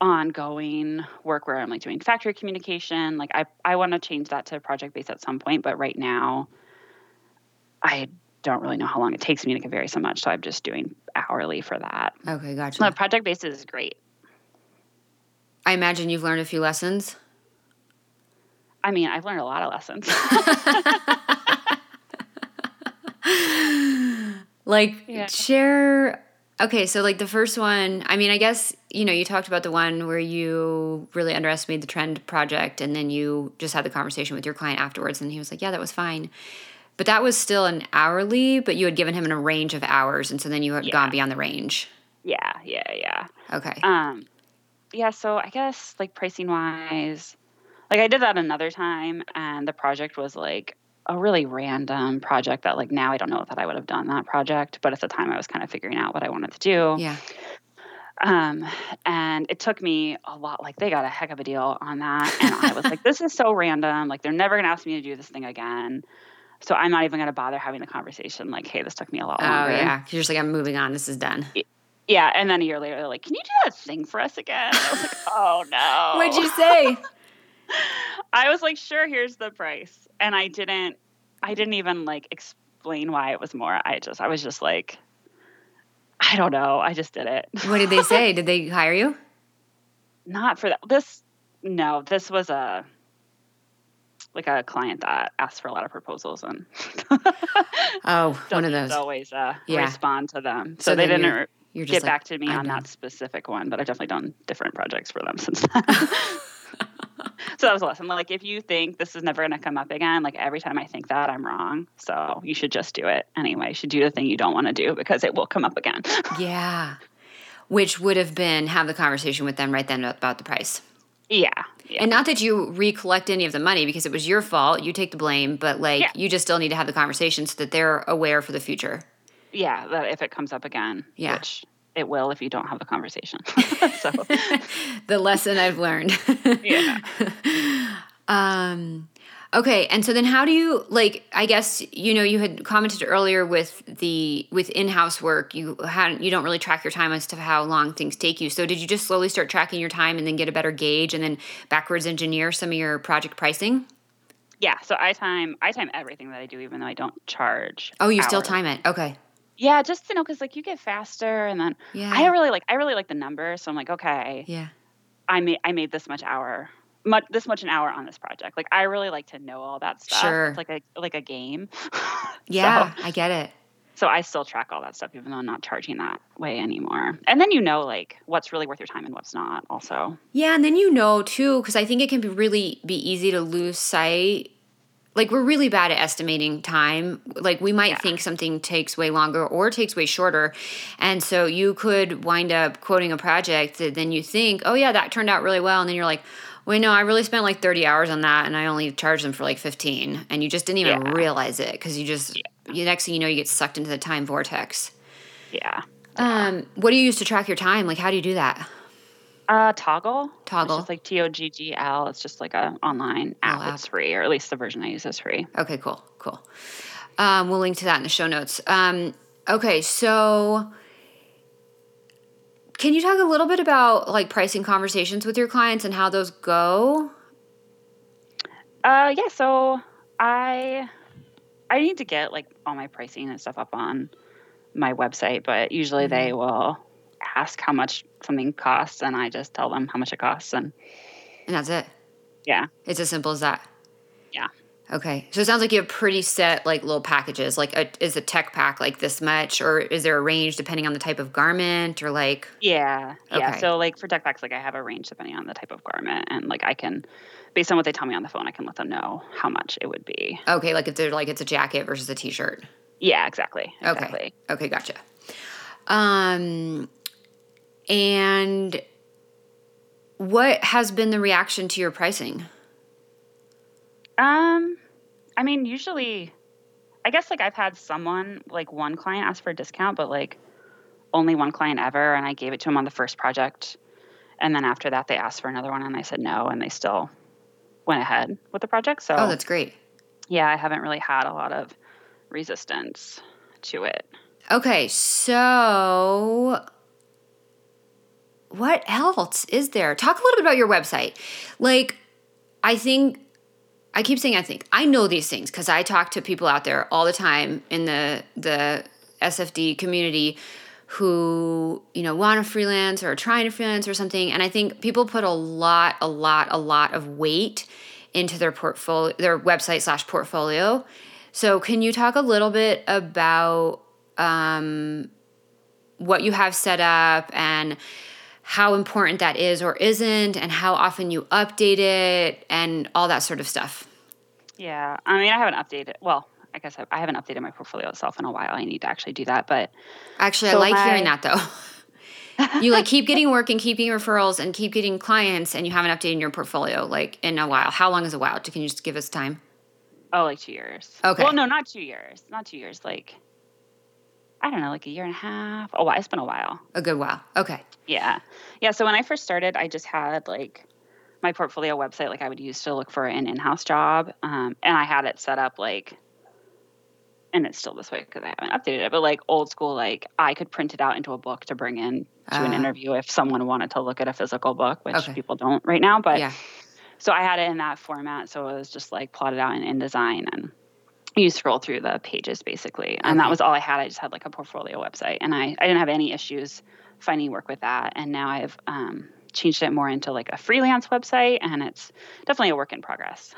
ongoing work where I'm like doing factory communication, like I I want to change that to project based at some point, but right now I don't really know how long it takes me to can vary so much, so I'm just doing hourly for that. Okay, gotcha. The project based is great. I imagine you've learned a few lessons. I mean, I've learned a lot of lessons. [laughs] [laughs] like Yeah. share okay so like the first one i mean i guess you know you talked about the one where you really underestimated the trend project and then you just had the conversation with your client afterwards and he was like yeah that was fine but that was still an hourly but you had given him a range of hours and so then you had Yeah. gone beyond the range yeah, yeah, yeah. okay Um, yeah, so I guess like pricing wise, like I did that another time, and the project was like a really random project that like now I don't know that I would have done that project, but at the time I was kind of figuring out what I wanted to do. yeah Um, and it took me a lot. Like they got a heck of a deal on that, and I was like, [laughs] this is so random. Like they're never gonna ask me to do this thing again. So I'm not even gonna bother having the conversation. Like, hey, this took me a lot oh longer. yeah you're just like i'm moving on this is done Yeah, and then a year later, they're like, "Can you do that thing for us again?" I was like, [laughs] "Oh no!" what'd you say [laughs] I was like, "Sure, here's the price," and I didn't. I didn't even like explain why it was more. I just, I was just like, I don't know. I just did it. what did they [laughs] say did they hire you Not for that. This, no, this was a like a client that asked for a lot of proposals and [laughs] oh one of those always uh, Yeah. respond to them. So So, they didn't you're- you're get like, back to me on that specific one, but I've definitely done different projects for them since [laughs] then. [laughs] so that was a lesson. Like if you think this is never going to come up again, like every time I think that, I'm wrong. So you should just do it anyway. You should do the thing you don't want to do because it will come up again. [laughs] yeah which would have been have the conversation with them right then about the price yeah. Yeah. And not that you recollect any of the money because it was your fault. You take the blame, but like Yeah. you just still need to have the conversation so that they're aware for the future. yeah. That if it comes up again, Yeah. which it will if you don't have the conversation. [laughs] [laughs] so [laughs] the lesson I've learned. yeah. um okay, and so then how do you like I guess you know you had commented earlier with the with in-house work, you hadn't you don't really track your time as to how long things take you. So did you just slowly start tracking your time and then get a better gauge and then backwards engineer some of your project pricing? Yeah. So I time I time everything that I do, even though I don't charge. Oh, you still time it. Okay. Yeah, just to know because like you get faster, and then Yeah. I really like I really like the numbers. So I'm like, okay, yeah. I made I made this much hour, much this much an hour on this project. Like I really like to know all that stuff. Sure. It's like a like a game. [laughs] Yeah, So, I get it. so I still track all that stuff, even though I'm not charging that way anymore. And then you know like what's really worth your time and what's not. Also. Yeah, and then you know too, because I think it can be really be easy to lose sight. Like we're really bad at estimating time. Like we might Yeah. think something takes way longer or takes way shorter, and so you could wind up quoting a project that then you think, oh yeah, that turned out really well, and then you're like, wait, no, I really spent like 30 hours on that, and I only charged them for like 15, and you just didn't even Yeah. realize it because you just, you next thing you know, you get sucked into the time vortex. Yeah. Um, what do you use to track your time? Like, how do you do that? Uh, Toggl. Toggl. It's just like T O G G L. It's just like a online app. app. It's free, or at least the version I use is free. Okay, cool, cool. Um, we'll link to that in the show notes. Um, okay, so can you talk a little bit about like pricing conversations with your clients and how those go? Uh, yeah. So I I need to get like all my pricing and stuff up on my website, but usually they Mm-hmm. will ask how much something costs, and I just tell them how much it costs, and And that's it. yeah, It's as simple as that. yeah, Okay, so it sounds like you have pretty set like little packages. Like, a, is a tech pack like this much, or is there a range depending on the type of garment, or like? yeah, yeah. Okay. So like for tech packs, like I have a range depending on the type of garment, and like I can, based on what they tell me on the phone, I can let them know how much it would be. Okay, like if they're like it's a jacket versus a t-shirt. Yeah, exactly. Okay. Okay, gotcha. Um, and what has been the reaction to your pricing? Um, I mean, usually, I guess like I've had someone like one client ask for a discount, but like only one client ever, and I gave it to him on the first project, and then after that they asked for another one, and I said no, and they still went ahead with the project. So Oh, that's great. yeah, I haven't really had a lot of resistance to it. Okay, so what else is there? Talk a little bit about your website. Like, I think I keep saying I think I know these things because I talk to people out there all the time in the the SFD community who you know want to freelance or are trying to freelance or something and i think people put a lot a lot a lot of weight into their portfolio their website slash portfolio so can you talk a little bit about um, what you have set up and how important that is or isn't and how often you update it and all that sort of stuff yeah i mean i haven't updated well I guess I, I haven't updated my portfolio itself in a while. I need to actually do that. But actually, so I like my, hearing that though. [laughs] you like keep getting work and keeping referrals and keep getting clients, and you haven't updated your portfolio like in a while. How long is a while? Can you just give us time? Oh, like two years. Okay. Well, no, not two years. Not two years. Like I don't know, like a year and a half. Oh, it's been a while. A good while. Okay. Yeah. Yeah. So when I first started, I just had like my portfolio website, like I would use to look for an in house job. Um, and I had it set up like and it's still this way because I haven't updated it, but like old school, like I could print it out into a book to bring in to uh, an ah. interview if someone wanted to look at a physical book, which okay. people don't right now. But yeah. so I had it in that format. So it was just like plotted out in InDesign and you scroll through the pages basically. And that was all I had. I just had like a portfolio website and I, I didn't have any issues finding work with that. And now I've um, changed it more into like a freelance website and it's definitely a work in progress.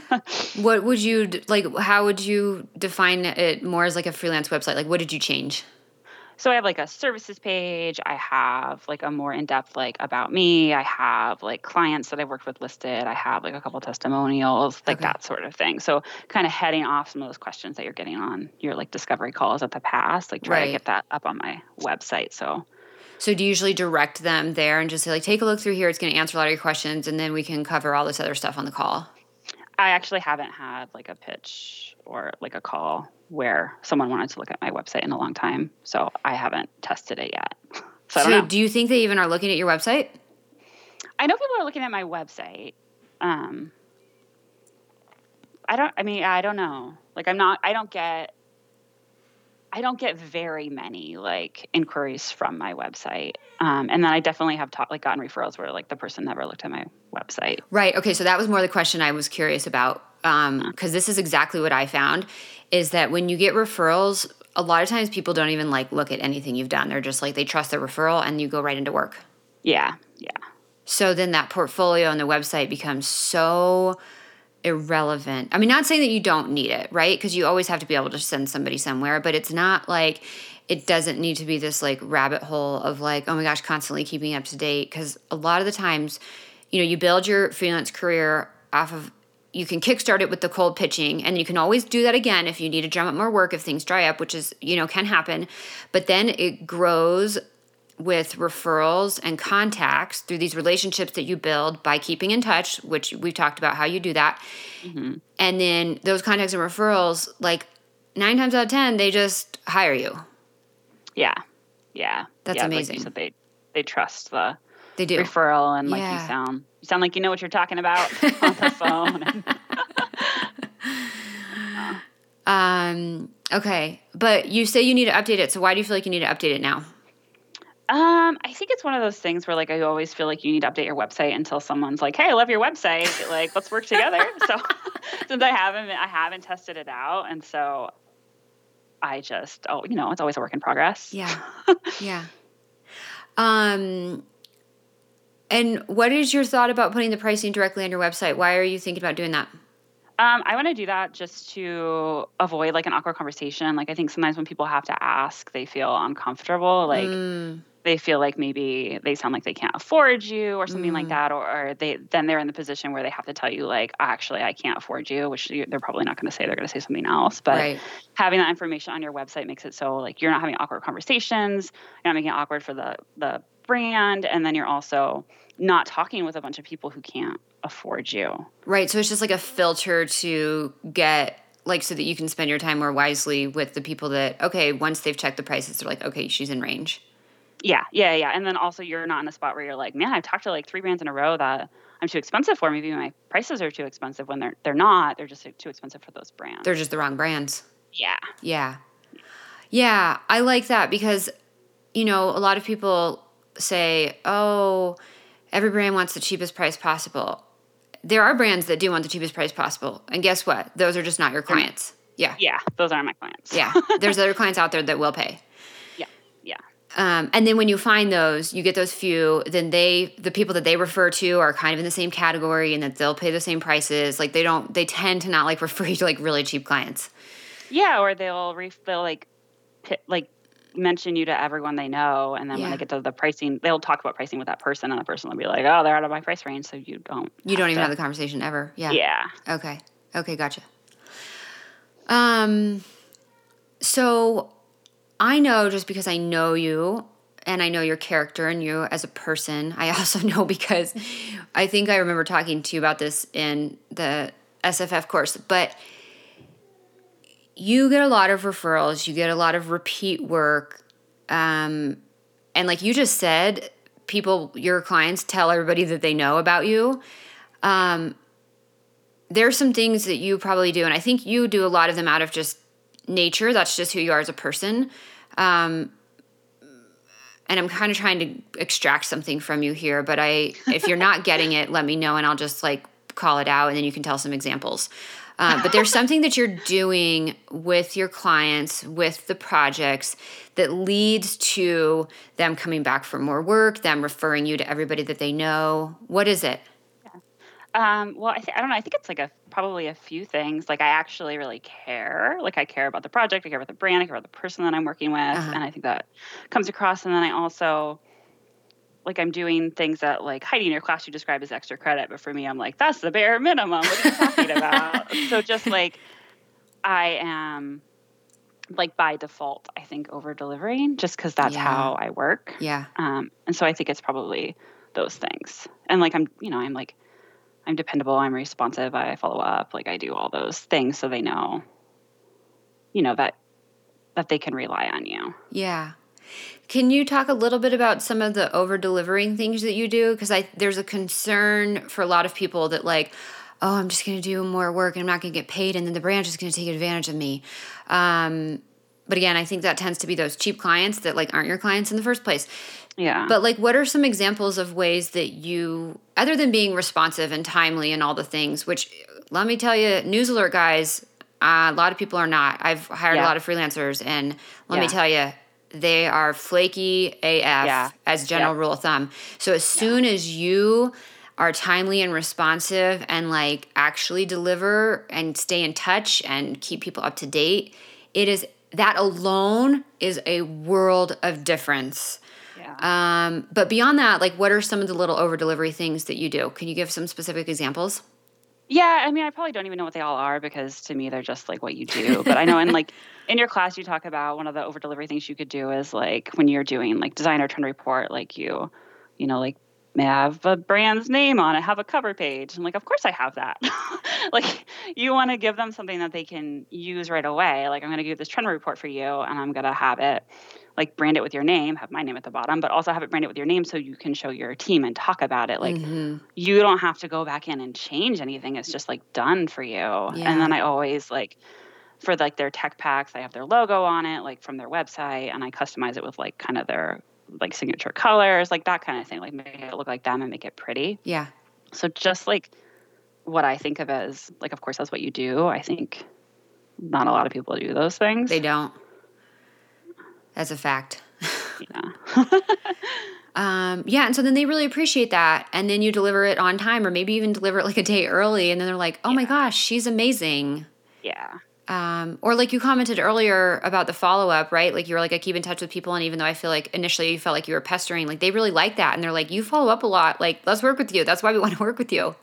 [laughs] what would you like how would you define it more as like a freelance website? Like what did you change? So I have like a services page, I have like a more in-depth like about me, I have like clients that I've worked with listed, I have like a couple testimonials, like okay. that sort of thing. So kind of heading off some of those questions that you're getting on your like discovery calls at the past, like try right. to get that up on my website. So so do you usually direct them there and just say like, take a look through here. It's going to answer a lot of your questions, and then we can cover all this other stuff on the call. I actually haven't had like a pitch or like a call where someone wanted to look at my website in a long time, so I haven't tested it yet. [laughs] So, so do you think they even are looking at your website? I know people are looking at my website. Um, I don't. I mean, I don't know. Like, I'm not. I don't get I don't get very many like inquiries from my website. Um, and then I definitely have taught, like gotten referrals where like the person never looked at my website. Right. Okay. So that was more the question I was curious about. Um, cause this is exactly what I found is that when you get referrals, a lot of times people don't even like look at anything you've done. They're just like, they trust the referral and you go right into work. Yeah. Yeah. So then that portfolio on the website becomes so irrelevant. I mean, not saying that you don't need it, right? Because you always have to be able to send somebody somewhere, but it's not like it doesn't need to be this like rabbit hole of like, oh my gosh, constantly keeping up to date. Because a lot of the times, you know, you build your freelance career off of you can kickstart it with the cold pitching and you can always do that again if you need to drum up more work if things dry up which is you know can happen but then it grows with referrals and contacts through these relationships that you build by keeping in touch, which we've talked about how you do that. Mm-hmm. And then those contacts and referrals, like nine times out of 10, they just hire you. Yeah. Yeah. That's yeah, amazing. Like they, they trust the they do. referral and like yeah. you sound, you sound like you know what you're talking about [laughs] on the phone. [laughs] [laughs] um, okay. But you say you need to update it. So why do you feel like you need to update it now? Um, I think it's one of those things where like I always feel like you need to update your website until someone's like, "Hey, I love your website. Like, let's work together." [laughs] so [laughs] since I haven't I haven't tested it out, and so I just oh, you know, it's always a work in progress. Yeah. [laughs] yeah. Um and what is your thought about putting the pricing directly on your website? Why are you thinking about doing that? Um, I want to do that just to avoid like an awkward conversation. Like I think sometimes when people have to ask, they feel uncomfortable. Like mm they feel like maybe they sound like they can't afford you or something mm. like that or, or, they then they're in the position where they have to tell you like actually i can't afford you which they're probably not going to say they're going to say something else but right. having that information on your website makes it so like you're not having awkward conversations you're not making it awkward for the the brand and then you're also not talking with a bunch of people who can't afford you right so it's just like a filter to get like so that you can spend your time more wisely with the people that okay once they've checked the prices they're like okay she's in range Yeah, yeah, yeah. And then also you're not in a spot where you're like, man, I've talked to like three brands in a row that I'm too expensive for. Maybe my prices are too expensive when they're they're not. They're just too expensive for those brands. They're just the wrong brands. Yeah. Yeah. Yeah, I like that because you know, a lot of people say, "Oh, every brand wants the cheapest price possible." There are brands that do want the cheapest price possible. And guess what? Those are just not your clients. Yeah. Yeah, those aren't my clients. Yeah. There's [laughs] other clients out there that will pay. Um, and then when you find those, you get those few, then they, the people that they refer to are kind of in the same category and that they'll pay the same prices. Like they don't, they tend to not like refer [laughs] you to like really cheap clients. Yeah. Or they'll, re- they'll like, like mention you to everyone they know. And then Yeah. when they get to the pricing, they'll talk about pricing with that person and the person will be like, oh, they're out of my price range. So you don't, You don't even to- have the conversation ever. Yeah. Yeah. Okay. Okay, gotcha. Um so I know just because I know you and I know your character and you as a person. I [laughs] also know because I think I remember talking to you about this in the SFF course, but you get a lot of referrals, you get a lot of repeat work. Um and like you just said, people your clients tell everybody that they know about you Um, there's some things that you probably do, and I think you do a lot of them out of just nature. That's just who you are as a person. Um, and I'm kind of trying to extract something from you here, but I, if you're not getting it, let me know, and I'll just like call it out, and then you can tell some examples. Uh, but there's [laughs] something that you're doing with your clients, with the projects, that leads to them coming back for more work, them referring you to everybody that they know. What is it? Um, well, I, th- I don't know. I think it's like a probably a few things. Like I actually really care. Like I care about the project. I care about the brand. I care about the person that I'm working with, Uh-huh. and I think that comes across. And then I also like I'm doing things that like Heidi in your class you describe as extra credit, but for me I'm like that's the bare minimum. What are you talking about? [laughs] so just like I am like by default, I think over delivering just because that's Yeah. how I work. Yeah. Um, and so I think it's probably those things. And like I'm, you know, I'm like, I'm dependable. I'm responsive. I follow up. Like I do all those things so they know, you know, that that they can rely on you. Yeah. Can you talk a little bit about some of the over delivering things that you do? Because I there's a concern for a lot of people that like, oh, I'm just going to do more work and I'm not going to get paid, and then the brand is going to take advantage of me. Um, but again, I think that tends to be those cheap clients that like aren't your clients in the first place. Yeah. But like, what are some examples of ways that you, other than being responsive and timely and all the things, which let me tell you, news alert guys, uh, a lot of people are not. I've hired a lot of freelancers, and let me tell you, they are flaky AF Yeah. as general rule of thumb. So as soon as you are timely and responsive and like actually deliver and stay in touch and keep people up to date, it is that alone is a world of difference. Yeah. Um, but beyond that, like what are some of the little over delivery things that you do? Can you give some specific examples? Yeah, I mean, I probably don't even know what they all are because to me they're just like what you do. But I know in like [laughs] in your class you talk about one of the over delivery things you could do is like when you're doing like designer trend report, like you, you know, like may have a brand's name on it, have a cover page. I'm like, of course I have that. [laughs] like you want to give them something that they can use right away. Like I'm gonna give this trend report for you and I'm gonna have it like brand it with your name, have my name at the bottom, but also have it branded with your name so you can show your team and talk about it. Like Mhm. you don't have to go back in and change anything. It's just like done for you. Yeah. And then I always like for like their tech packs, I have their logo on it, like from their website, and I customize it with like kind of their like signature colors, like that kind of thing, like make it look like them and make it pretty. Yeah. So just like what I think of as like, of course, that's what you do. I think not a lot of people do those things. They don't. That's a fact. yeah. [laughs] Um, yeah, and so then they really appreciate that, and then you deliver it on time, or maybe even deliver it like a day early, and then they're like, "Oh my gosh, she's amazing." yeah. Um, or like you commented earlier about the follow up, right? Like you were like, I keep in touch with people, and even though I feel like initially you felt like you were pestering, like they really like that, and they're like, you follow up a lot. Like let's work with you. That's why we [laughs] want to work with you.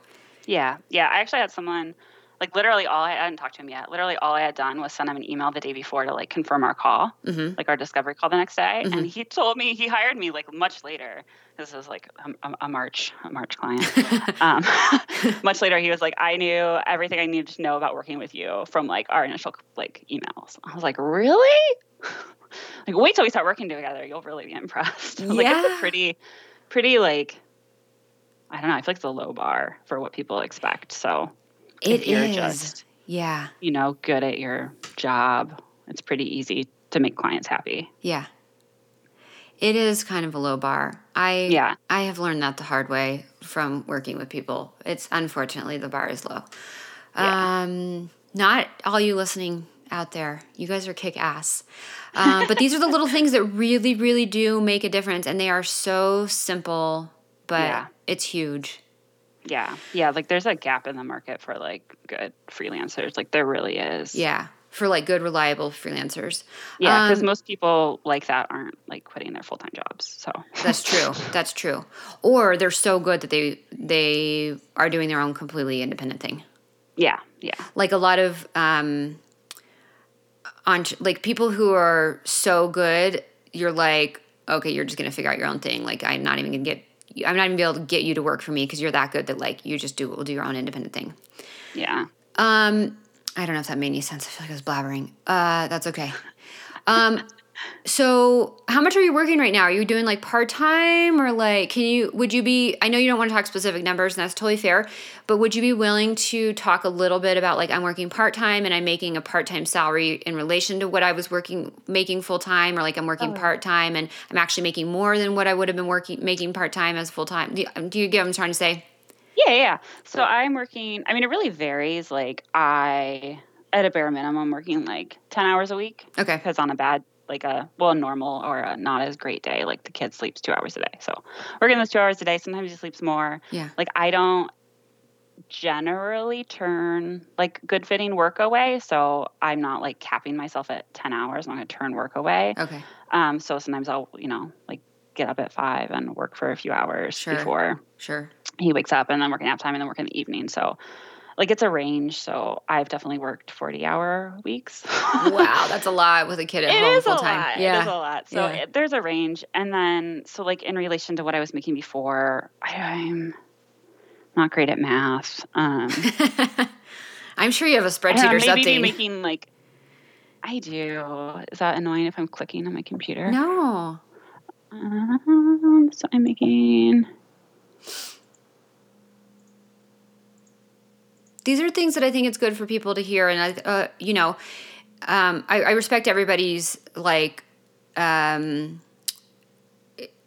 Yeah, yeah. I actually had someone, like literally all I, I hadn't talked to him yet. Literally all I had done was send him an email the day before to like confirm our call, Mhm. like our discovery call the next day. Mhm. And he told me he hired me like much later. This was like a, a, a March, a March client. [laughs] um, [laughs] much later, he was like, I knew everything I needed to know about working with you from like our initial like emails. I was like, really? [laughs] like wait till we start working together. You'll really be impressed. like it's a pretty, pretty like, I don't know. I feel like it's a low bar for what people expect. So It if you're is. just yeah. you know good at your job, it's pretty easy to make clients happy. Yeah. It is kind of a low bar. I Yeah. I have learned that the hard way from working with people. It's unfortunately the bar is low. Yeah. Um not all you listening out there. You guys are kick ass. Uh, but these are the little things that really, really do make a difference, and they are so simple, but Yeah. it's huge. Yeah, yeah. Like there's a gap in the market for like good freelancers. Like there really is. Yeah, for like good, reliable freelancers. Yeah, because Um, most people like that aren't like quitting their full time jobs. So That's true. [laughs] That's true. Or they're so good that they they are doing their own completely independent thing. yeah, yeah, Like a lot of um on like people who are so good, you're like, okay, you're just gonna figure out your own thing. Like I'm not even gonna get I'm not even be able to get you to work for me because you're that good that like you just do will do your own independent thing. yeah. Um, I don't know if that made any sense. I feel like I was blabbering. Uh, that's okay. Um, so how much are you working right now? Are you doing like part time or like can you would you be I know you don't want to talk specific numbers and that's totally fair, but would you be willing to talk a little bit about like I'm working part time and I'm making a part time salary in relation to what I was working making full time or like I'm working oh. part time and I'm actually making more than what I would have been working making part time as full time. Do you, um, do you get what I'm trying to say? Yeah, yeah. So I'm working. I mean, it really varies. Like I, at a bare minimum, working like ten hours a week. Okay. Because on a bad, like a well, normal or a not as great day, like the kid sleeps two hours a day. So working those two hours a day. Sometimes he sleeps more. Yeah. Like I don't generally turn like good fitting work away. So I'm not like capping myself at ten hours. I'm not gonna turn work away. Okay. Um. So sometimes I'll, you know, like get up at five and work for a few hours Sure. before Sure. he wakes up and then work nap time and then work in the evening. So like it's a range. So I've definitely worked 40 hour weeks. wow, that's a lot with a kid at [laughs] It home full time. lot. Yeah. It is a lot. So Yeah. it, there's a range. And then, so like in relation to what I was making before, I, I'm not great at math. Um, [laughs] I'm sure you have a spreadsheet know, or maybe something. be making like, I do. Is that annoying if I'm clicking on my computer? no. Um, so I'm making. These are things that I think it's good for people to hear, and I, uh, you know, um, I, I respect everybody's like um,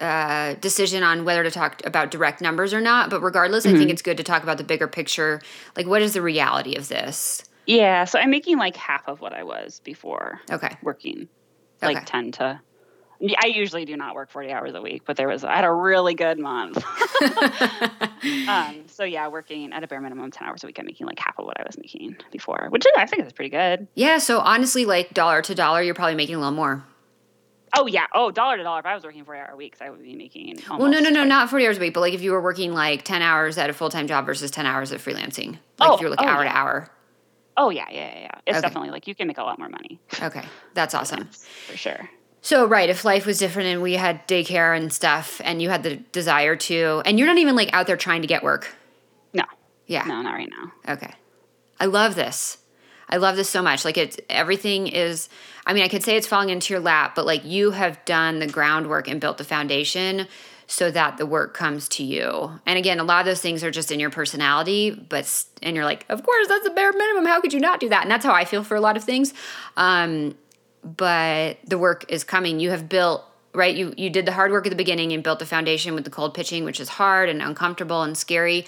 uh, decision on whether to talk about direct numbers or not. But regardless, I think it's good to talk about the bigger picture. Like, what is the reality of this? Yeah. So I'm making like half of what I was before. Okay. working like Okay. 10 to I usually do not work 40 hours a week, but there was I had a really good month. [laughs] um, so yeah, working at a bare minimum 10 hours a week, I'm making like half of what I was making before, which is, I think is pretty good. yeah. So honestly, like dollar to dollar, you're probably making a little more. Oh yeah. Oh, dollar to dollar. If I was working 40 hour weeks, I would be making. Well, no, no, no, twice- not 40 hours a week, but like if you were working like 10 hours at a full time job versus 10 hours of freelancing, like Oh, if you're like oh, hour to hour. Oh yeah, yeah, yeah. yeah. It's Okay. definitely like you can make a lot more money Okay. That's [laughs] awesome. for sure. So, right, if life was different and we had daycare and stuff and you had the desire to, and you're not even like out there trying to get work. No, Yeah. no, not right now. Okay. I love this. I love this so much. Like it's everything is I mean, I could say it's falling into your lap, but like you have done the groundwork and built the foundation so that the work comes to you. And again, a lot of those things are just in your personality, but and you're like, "Of course, that's the bare minimum. How could you not do that?" And that's how I feel for a lot of things. Um but the work is coming. You have built right you you did the hard work at the beginning and built the foundation with the cold pitching which is hard and uncomfortable and scary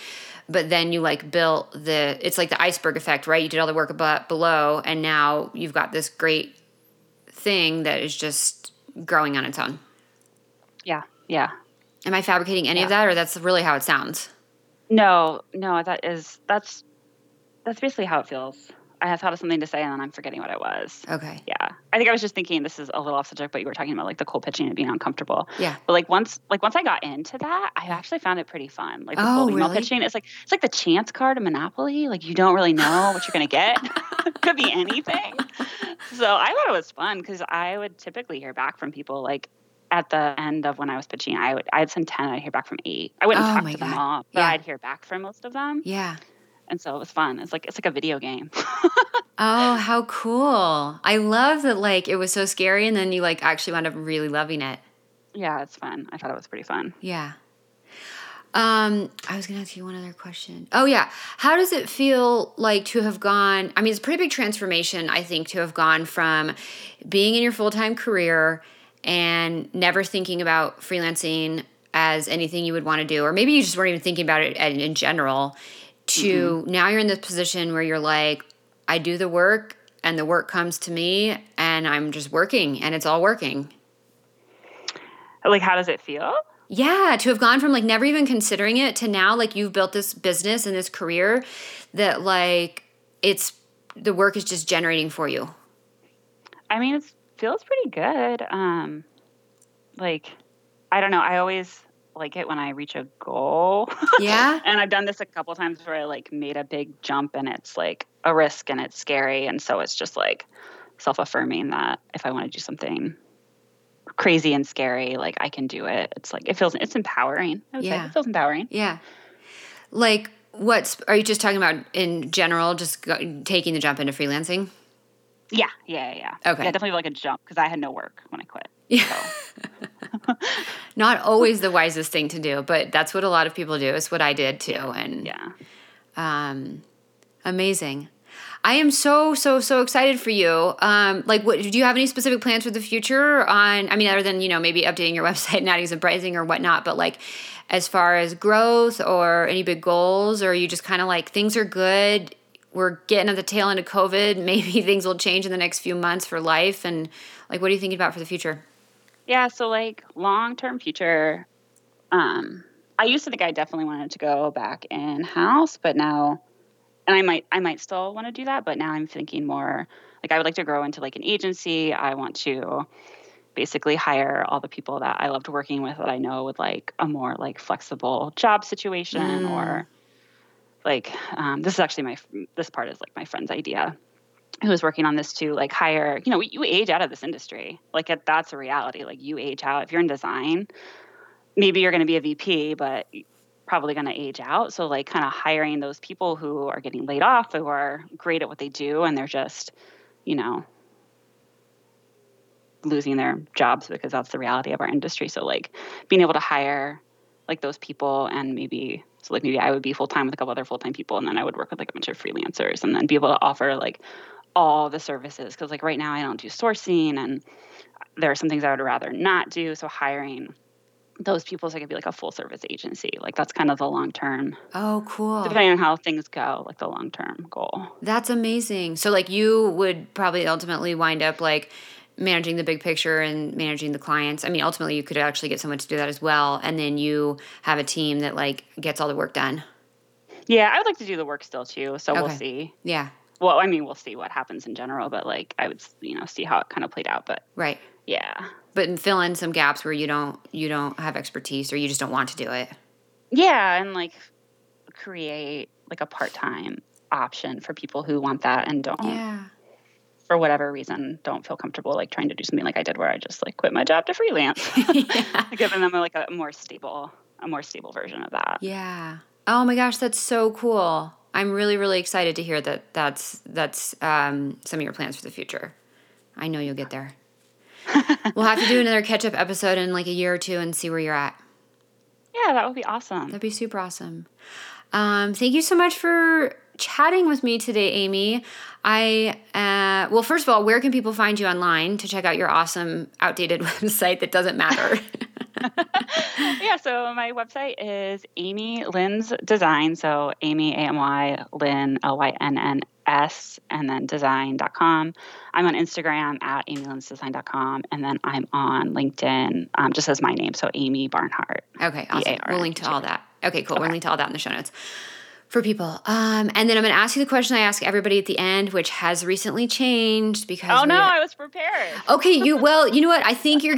but then you like built the it's like the iceberg effect right you did all the work above, below and now you've got this great thing that is just growing on its own Yeah, yeah. am i fabricating any of that or that's really how it sounds No, no, that is that's that's basically how it feels. I thought of something to say and then I'm forgetting what it was. okay Yeah. I think I was just thinking this is a little off subject, but you were talking about like the cold pitching and being uncomfortable. yeah But like once like once I got into that, I actually found it pretty fun. Like the Oh, cold email really? pitching. It's like it's like the chance card of Monopoly. Like you don't really know what you're gonna get. [laughs] [laughs] Could be anything. So I thought it was fun because I would typically hear back from people like at the end of when I was pitching, I would I'd send ten, I'd hear back from eight. I wouldn't Oh talk to them all, but Yeah. I'd hear back from most of them. yeah And so it was fun. It's like it's like a video game. [laughs] oh, how cool. I love that like it was so scary and then you like actually wound up really loving it. Yeah, it's fun. I thought it was pretty fun. Yeah. Um, I was gonna ask you one other question. Oh yeah, how does it feel like to have gone? I mean, it's a pretty big transformation. I think to have gone from being in your full time career and never thinking about freelancing as anything you would want to do, or maybe you just weren't even thinking about it in general. To mm-hmm. now you're in this position where you're like, I do the work and the work comes to me and I'm just working and it's all working. Like, how does it feel? Yeah, to have gone from like never even considering it to now like you've built this business and this career that like it's the work is just generating for you. I mean, it feels pretty good. Um like I don't know, I always like it when I reach a goal. [laughs] Yeah. and I've done this a couple times where I like made a big jump and it's like a risk and it's scary and so it's just like self-affirming that if I want to do something crazy and scary, like I can do it. It's like it feels it's empowering. yeah, say. it feels empowering. Yeah, like what's are you just talking about in general? Just go, taking the jump into freelancing. Yeah, yeah, yeah. Okay, yeah, definitely like a jump because I had no work when I quit. Yeah. So. [laughs] Not always the wisest thing to do, but that's what a lot of people do. It's what I did too, and yeah, um, amazing. I am so so so excited for you. Um, like, what do you have any specific plans for the future? On, I mean, other than you know maybe updating your [laughs] website and adding some pricing or whatnot, but like, as far as growth or any big goals, or are you just kind of like things are good? We're getting at the tail end of COVID. [laughs] Maybe things will change in the next few months for life. And like, what are you thinking about for the future? Yeah, so like long term future. Um, I used to think I definitely wanted to go back in house, but now and I might I might still want to do that, but now I'm thinking more like I would like to grow into like an agency. I want to basically hire all the people that I loved working with that I know with like a more like flexible job situation mm. or like um, this is actually my this part is like my friend's idea who was working on this too like hire you know you age out of this industry like that's a reality like you age out if you're in design maybe you're going to be a vp but probably going to age out. So, like, kind of hiring those people who are getting laid off, who are great at what they do, and they're just, you know, losing their jobs because that's the reality of our industry. So, like, being able to hire like those people and maybe so like maybe I would be full time with a couple other full time people, and then I would work with like a bunch of freelancers, and then be able to offer like all the services because like right now I don't do sourcing, and uh, there are some things I would rather not do. So hiring those people so I could be like a full service agency. Like that's kind of the long term. Oh, cool. Depending on how things go, like the long term goal. That's amazing. So like you would probably ultimately wind up like managing the big picture and managing the clients. I mean, ultimately you could actually get someone to do that as well, and then you have a team that like gets all the work done. Yeah, I would like to do the work still too. So okay. we'll see. Yeah. Well, I mean, we'll see what happens in general, but like I would, you know, see how it kind of played out. But right. Yeah but fill in some gaps where you don't you don't have expertise or you just don't want to do it yeah and like create like a part-time option for people who want that and don't yeah for whatever reason don't feel comfortable like trying to do something like I did where I just like quit my job to freelance. [laughs] yeah. [laughs] Giving them like a more stable a more stable version of that. Yeah. Oh my gosh, that's so cool. I'm really really excited to hear that that's that's um, some of your plans for the future. I know you'll get there [laughs] we'll have to do another catch up episode in like a year or two and see where you're at. Yeah, that would be awesome. That'd be super awesome. Um, thank you so much for chatting with me today, Amy. I, uh, well, first of all, where can people find you online to check out your awesome, outdated [laughs] website that doesn't matter? [laughs] yeah, so my website is Amy Lynn's Design. So Amy, A M Y, Lynn, L Y N N S, and then design.com. I'm on Instagram at amylynsdesign.com, and then I'm on LinkedIn um, just as my name. So Amy Barnhart. Okay, awesome. We'll link to all that. Okay, cool. Okay. We'll link to all that in the show notes for people. Um, and then I'm going to ask you the question I ask everybody at the end, which has recently changed because. Oh no, I was prepared. Okay, you well, you know what? I think you're.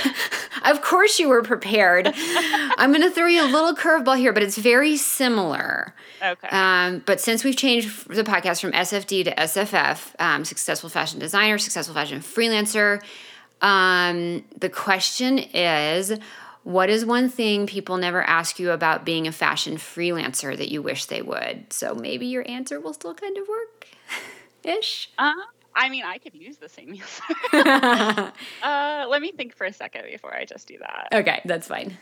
[laughs] of course, you were prepared. [laughs] I'm going to throw you a little curveball here, but it's very similar. Okay. Um, but since we've changed the podcast from SFD to SFF, um, successful fashion designer, successful fashion freelancer, um, the question is What is one thing people never ask you about being a fashion freelancer that you wish they would? So maybe your answer will still kind of work ish. Uh, I mean, I could use the same answer. [laughs] uh, let me think for a second before I just do that. Okay, that's fine.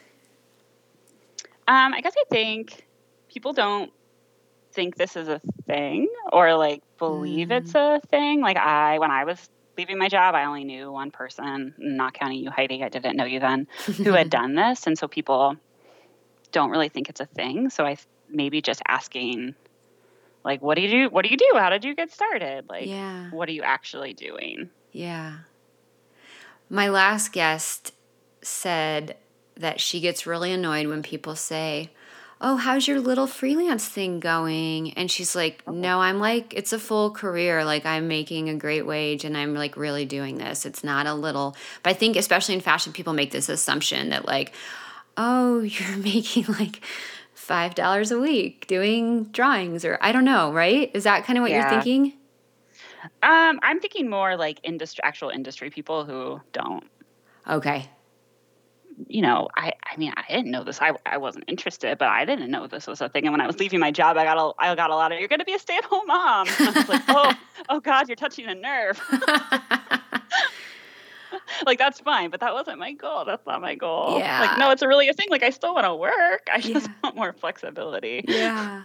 Um, I guess I think people don't think this is a thing or like believe mm. it's a thing. Like I, when I was leaving my job, I only knew one person, not counting you, Heidi. I didn't know you then, [laughs] who had done this, and so people don't really think it's a thing. So I maybe just asking, like, what do you do? What do you do? How did you get started? Like, yeah. what are you actually doing? Yeah. My last guest said that she gets really annoyed when people say, oh, how's your little freelance thing going? And she's like, no, I'm like, it's a full career. Like, I'm making a great wage and I'm like really doing this. It's not a little, but I think, especially in fashion, people make this assumption that, like, oh, [laughs] you're making like, five dollars a week doing drawings or I don't know, right? Is that kind of what yeah. you're thinking? Um, I'm thinking more like industry actual industry people who don't. Okay you know, I, I mean, I didn't know this. I, I wasn't interested, but I didn't know this was a thing. And when I was leaving my job, I got a, I got a lot of, you're going to be a stay at home mom. I was like, oh, [laughs] oh God, you're touching a nerve. [laughs] like, that's fine, but that wasn't my goal. That's not my goal. Yeah. Like, no, it's a really a thing. Like, I still want to work. I just yeah. want more flexibility. Yeah.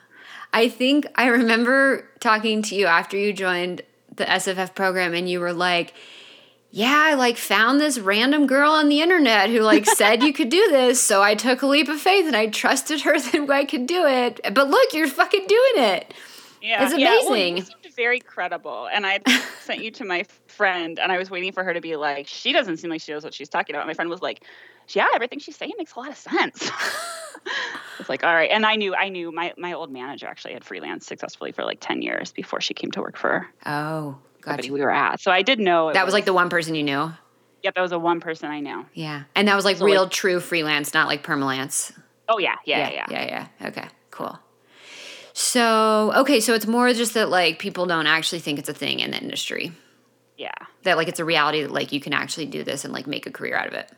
I think I remember talking to you after you joined the SFF program and you were like, yeah, I like found this random girl on the internet who like said you could do this. So I took a leap of faith and I trusted her [laughs] that I could do it. But look, you're fucking doing it. Yeah. It's amazing. Yeah, well, seemed very credible. And I [laughs] sent you to my friend and I was waiting for her to be like, she doesn't seem like she knows what she's talking about. My friend was like, yeah, everything she's saying makes a lot of sense. [laughs] it's like, all right. And I knew, I knew my, my old manager actually had freelanced successfully for like 10 years before she came to work for her. Oh, gotcha. we were at. So I did know that was, was, like the one person you knew. Yep, that was the one person I knew. Yeah, and that was like so real, like, true freelance, not like permalance. Oh yeah, yeah, yeah, yeah, yeah. yeah. Okay, cool. So okay, so it's more just that like people don't actually think it's a thing in the industry. Yeah. That like it's a reality that like you can actually do this and like make a career out of it.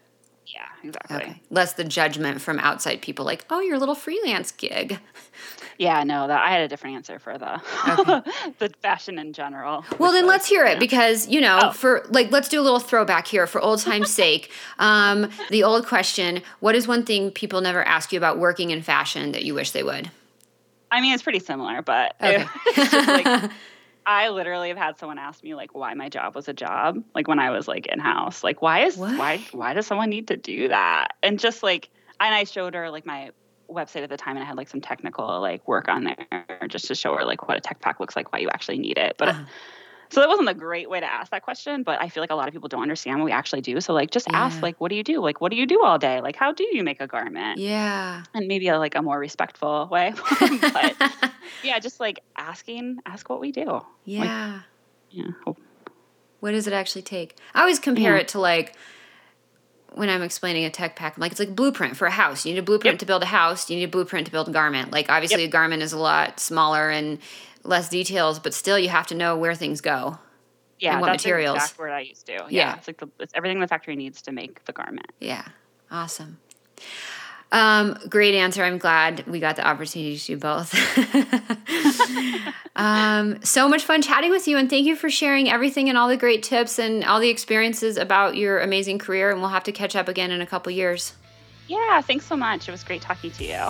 Yeah, exactly. Okay. Less the judgment from outside people like, oh, your little freelance gig. [laughs] Yeah, no, that I had a different answer for the okay. [laughs] the fashion in general. Well, then was, let's hear it yeah. because you know, oh. for like, let's do a little throwback here for old time's [laughs] sake. Um, the old question: What is one thing people never ask you about working in fashion that you wish they would? I mean, it's pretty similar, but [laughs] okay. like, I literally have had someone ask me like why my job was a job, like when I was like in house. Like why is what? why why does someone need to do that? And just like and I showed her like my website at the time and I had like some technical like work on there just to show her like what a tech pack looks like, why you actually need it. But uh-huh. so that wasn't a great way to ask that question, but I feel like a lot of people don't understand what we actually do. So like just yeah. ask like what do you do? Like what do you do all day? Like how do you make a garment? Yeah. And maybe a, like a more respectful way. [laughs] but [laughs] yeah, just like asking, ask what we do. Yeah. Like, yeah. What does it actually take? I always compare yeah. it to like when I'm explaining a tech pack, I'm like, it's like a blueprint for a house. You need a blueprint yep. to build a house. You need a blueprint to build a garment. Like, obviously, yep. a garment is a lot smaller and less details, but still, you have to know where things go. Yeah, and what that's materials. That's word I used to. Yeah, yeah. it's like the, it's everything the factory needs to make the garment. Yeah, awesome. Um, great answer. I'm glad we got the opportunity to do both. [laughs] um, so much fun chatting with you, and thank you for sharing everything and all the great tips and all the experiences about your amazing career. And we'll have to catch up again in a couple years. Yeah, thanks so much. It was great talking to you.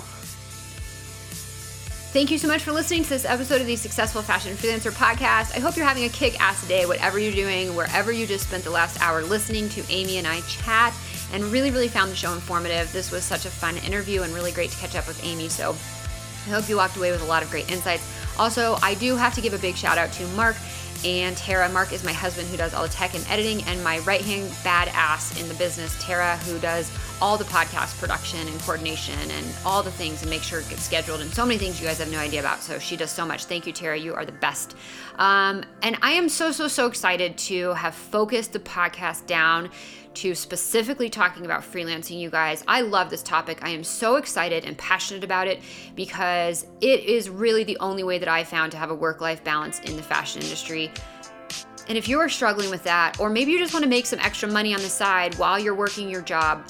Thank you so much for listening to this episode of the Successful Fashion Freelancer podcast. I hope you're having a kick ass day, whatever you're doing, wherever you just spent the last hour listening to Amy and I chat and really, really found the show informative. This was such a fun interview and really great to catch up with Amy. So I hope you walked away with a lot of great insights. Also, I do have to give a big shout out to Mark and Tara. Mark is my husband who does all the tech and editing, and my right hand badass in the business, Tara, who does all the podcast production and coordination and all the things and make sure it gets scheduled and so many things you guys have no idea about. So she does so much. Thank you, Tara. You are the best. Um, and I am so, so, so excited to have focused the podcast down to specifically talking about freelancing, you guys. I love this topic. I am so excited and passionate about it because it is really the only way that I found to have a work life balance in the fashion industry. And if you are struggling with that, or maybe you just want to make some extra money on the side while you're working your job,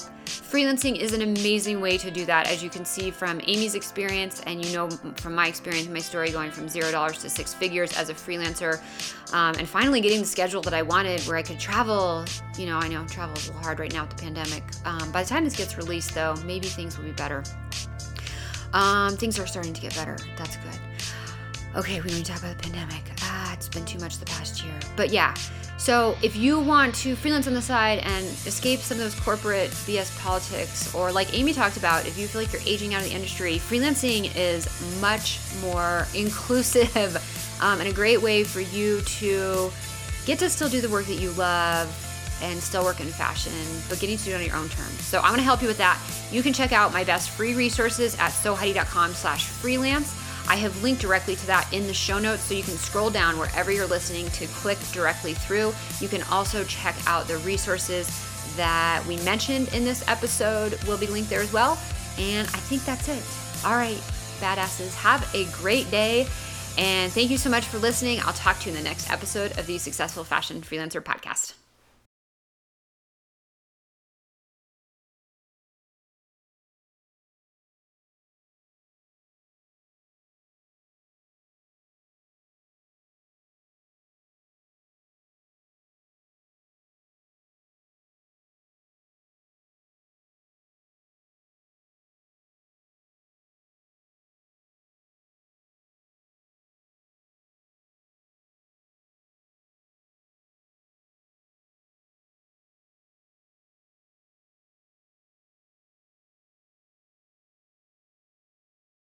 freelancing is an amazing way to do that, as you can see from Amy's experience, and you know from my experience, my story going from zero dollars to six figures as a freelancer, um, and finally getting the schedule that I wanted where I could travel. You know, I know travel is a little hard right now with the pandemic. Um, by the time this gets released, though, maybe things will be better. Um, things are starting to get better. That's good. Okay, we don't need to talk about the pandemic. Ah, it's been too much the past year. But yeah, so if you want to freelance on the side and escape some of those corporate BS politics, or like Amy talked about, if you feel like you're aging out of the industry, freelancing is much more [laughs] inclusive um, and a great way for you to get to still do the work that you love and still work in fashion, but getting to do it on your own terms. So I'm gonna help you with that. You can check out my best free resources at sewheidi.com slash freelance. I have linked directly to that in the show notes, so you can scroll down wherever you're listening to click directly through. You can also check out the resources that we mentioned in this episode, will be linked there as well. And I think that's it. All right, badasses, have a great day. And thank you so much for listening. I'll talk to you in the next episode of the Successful Fashion Freelancer Podcast.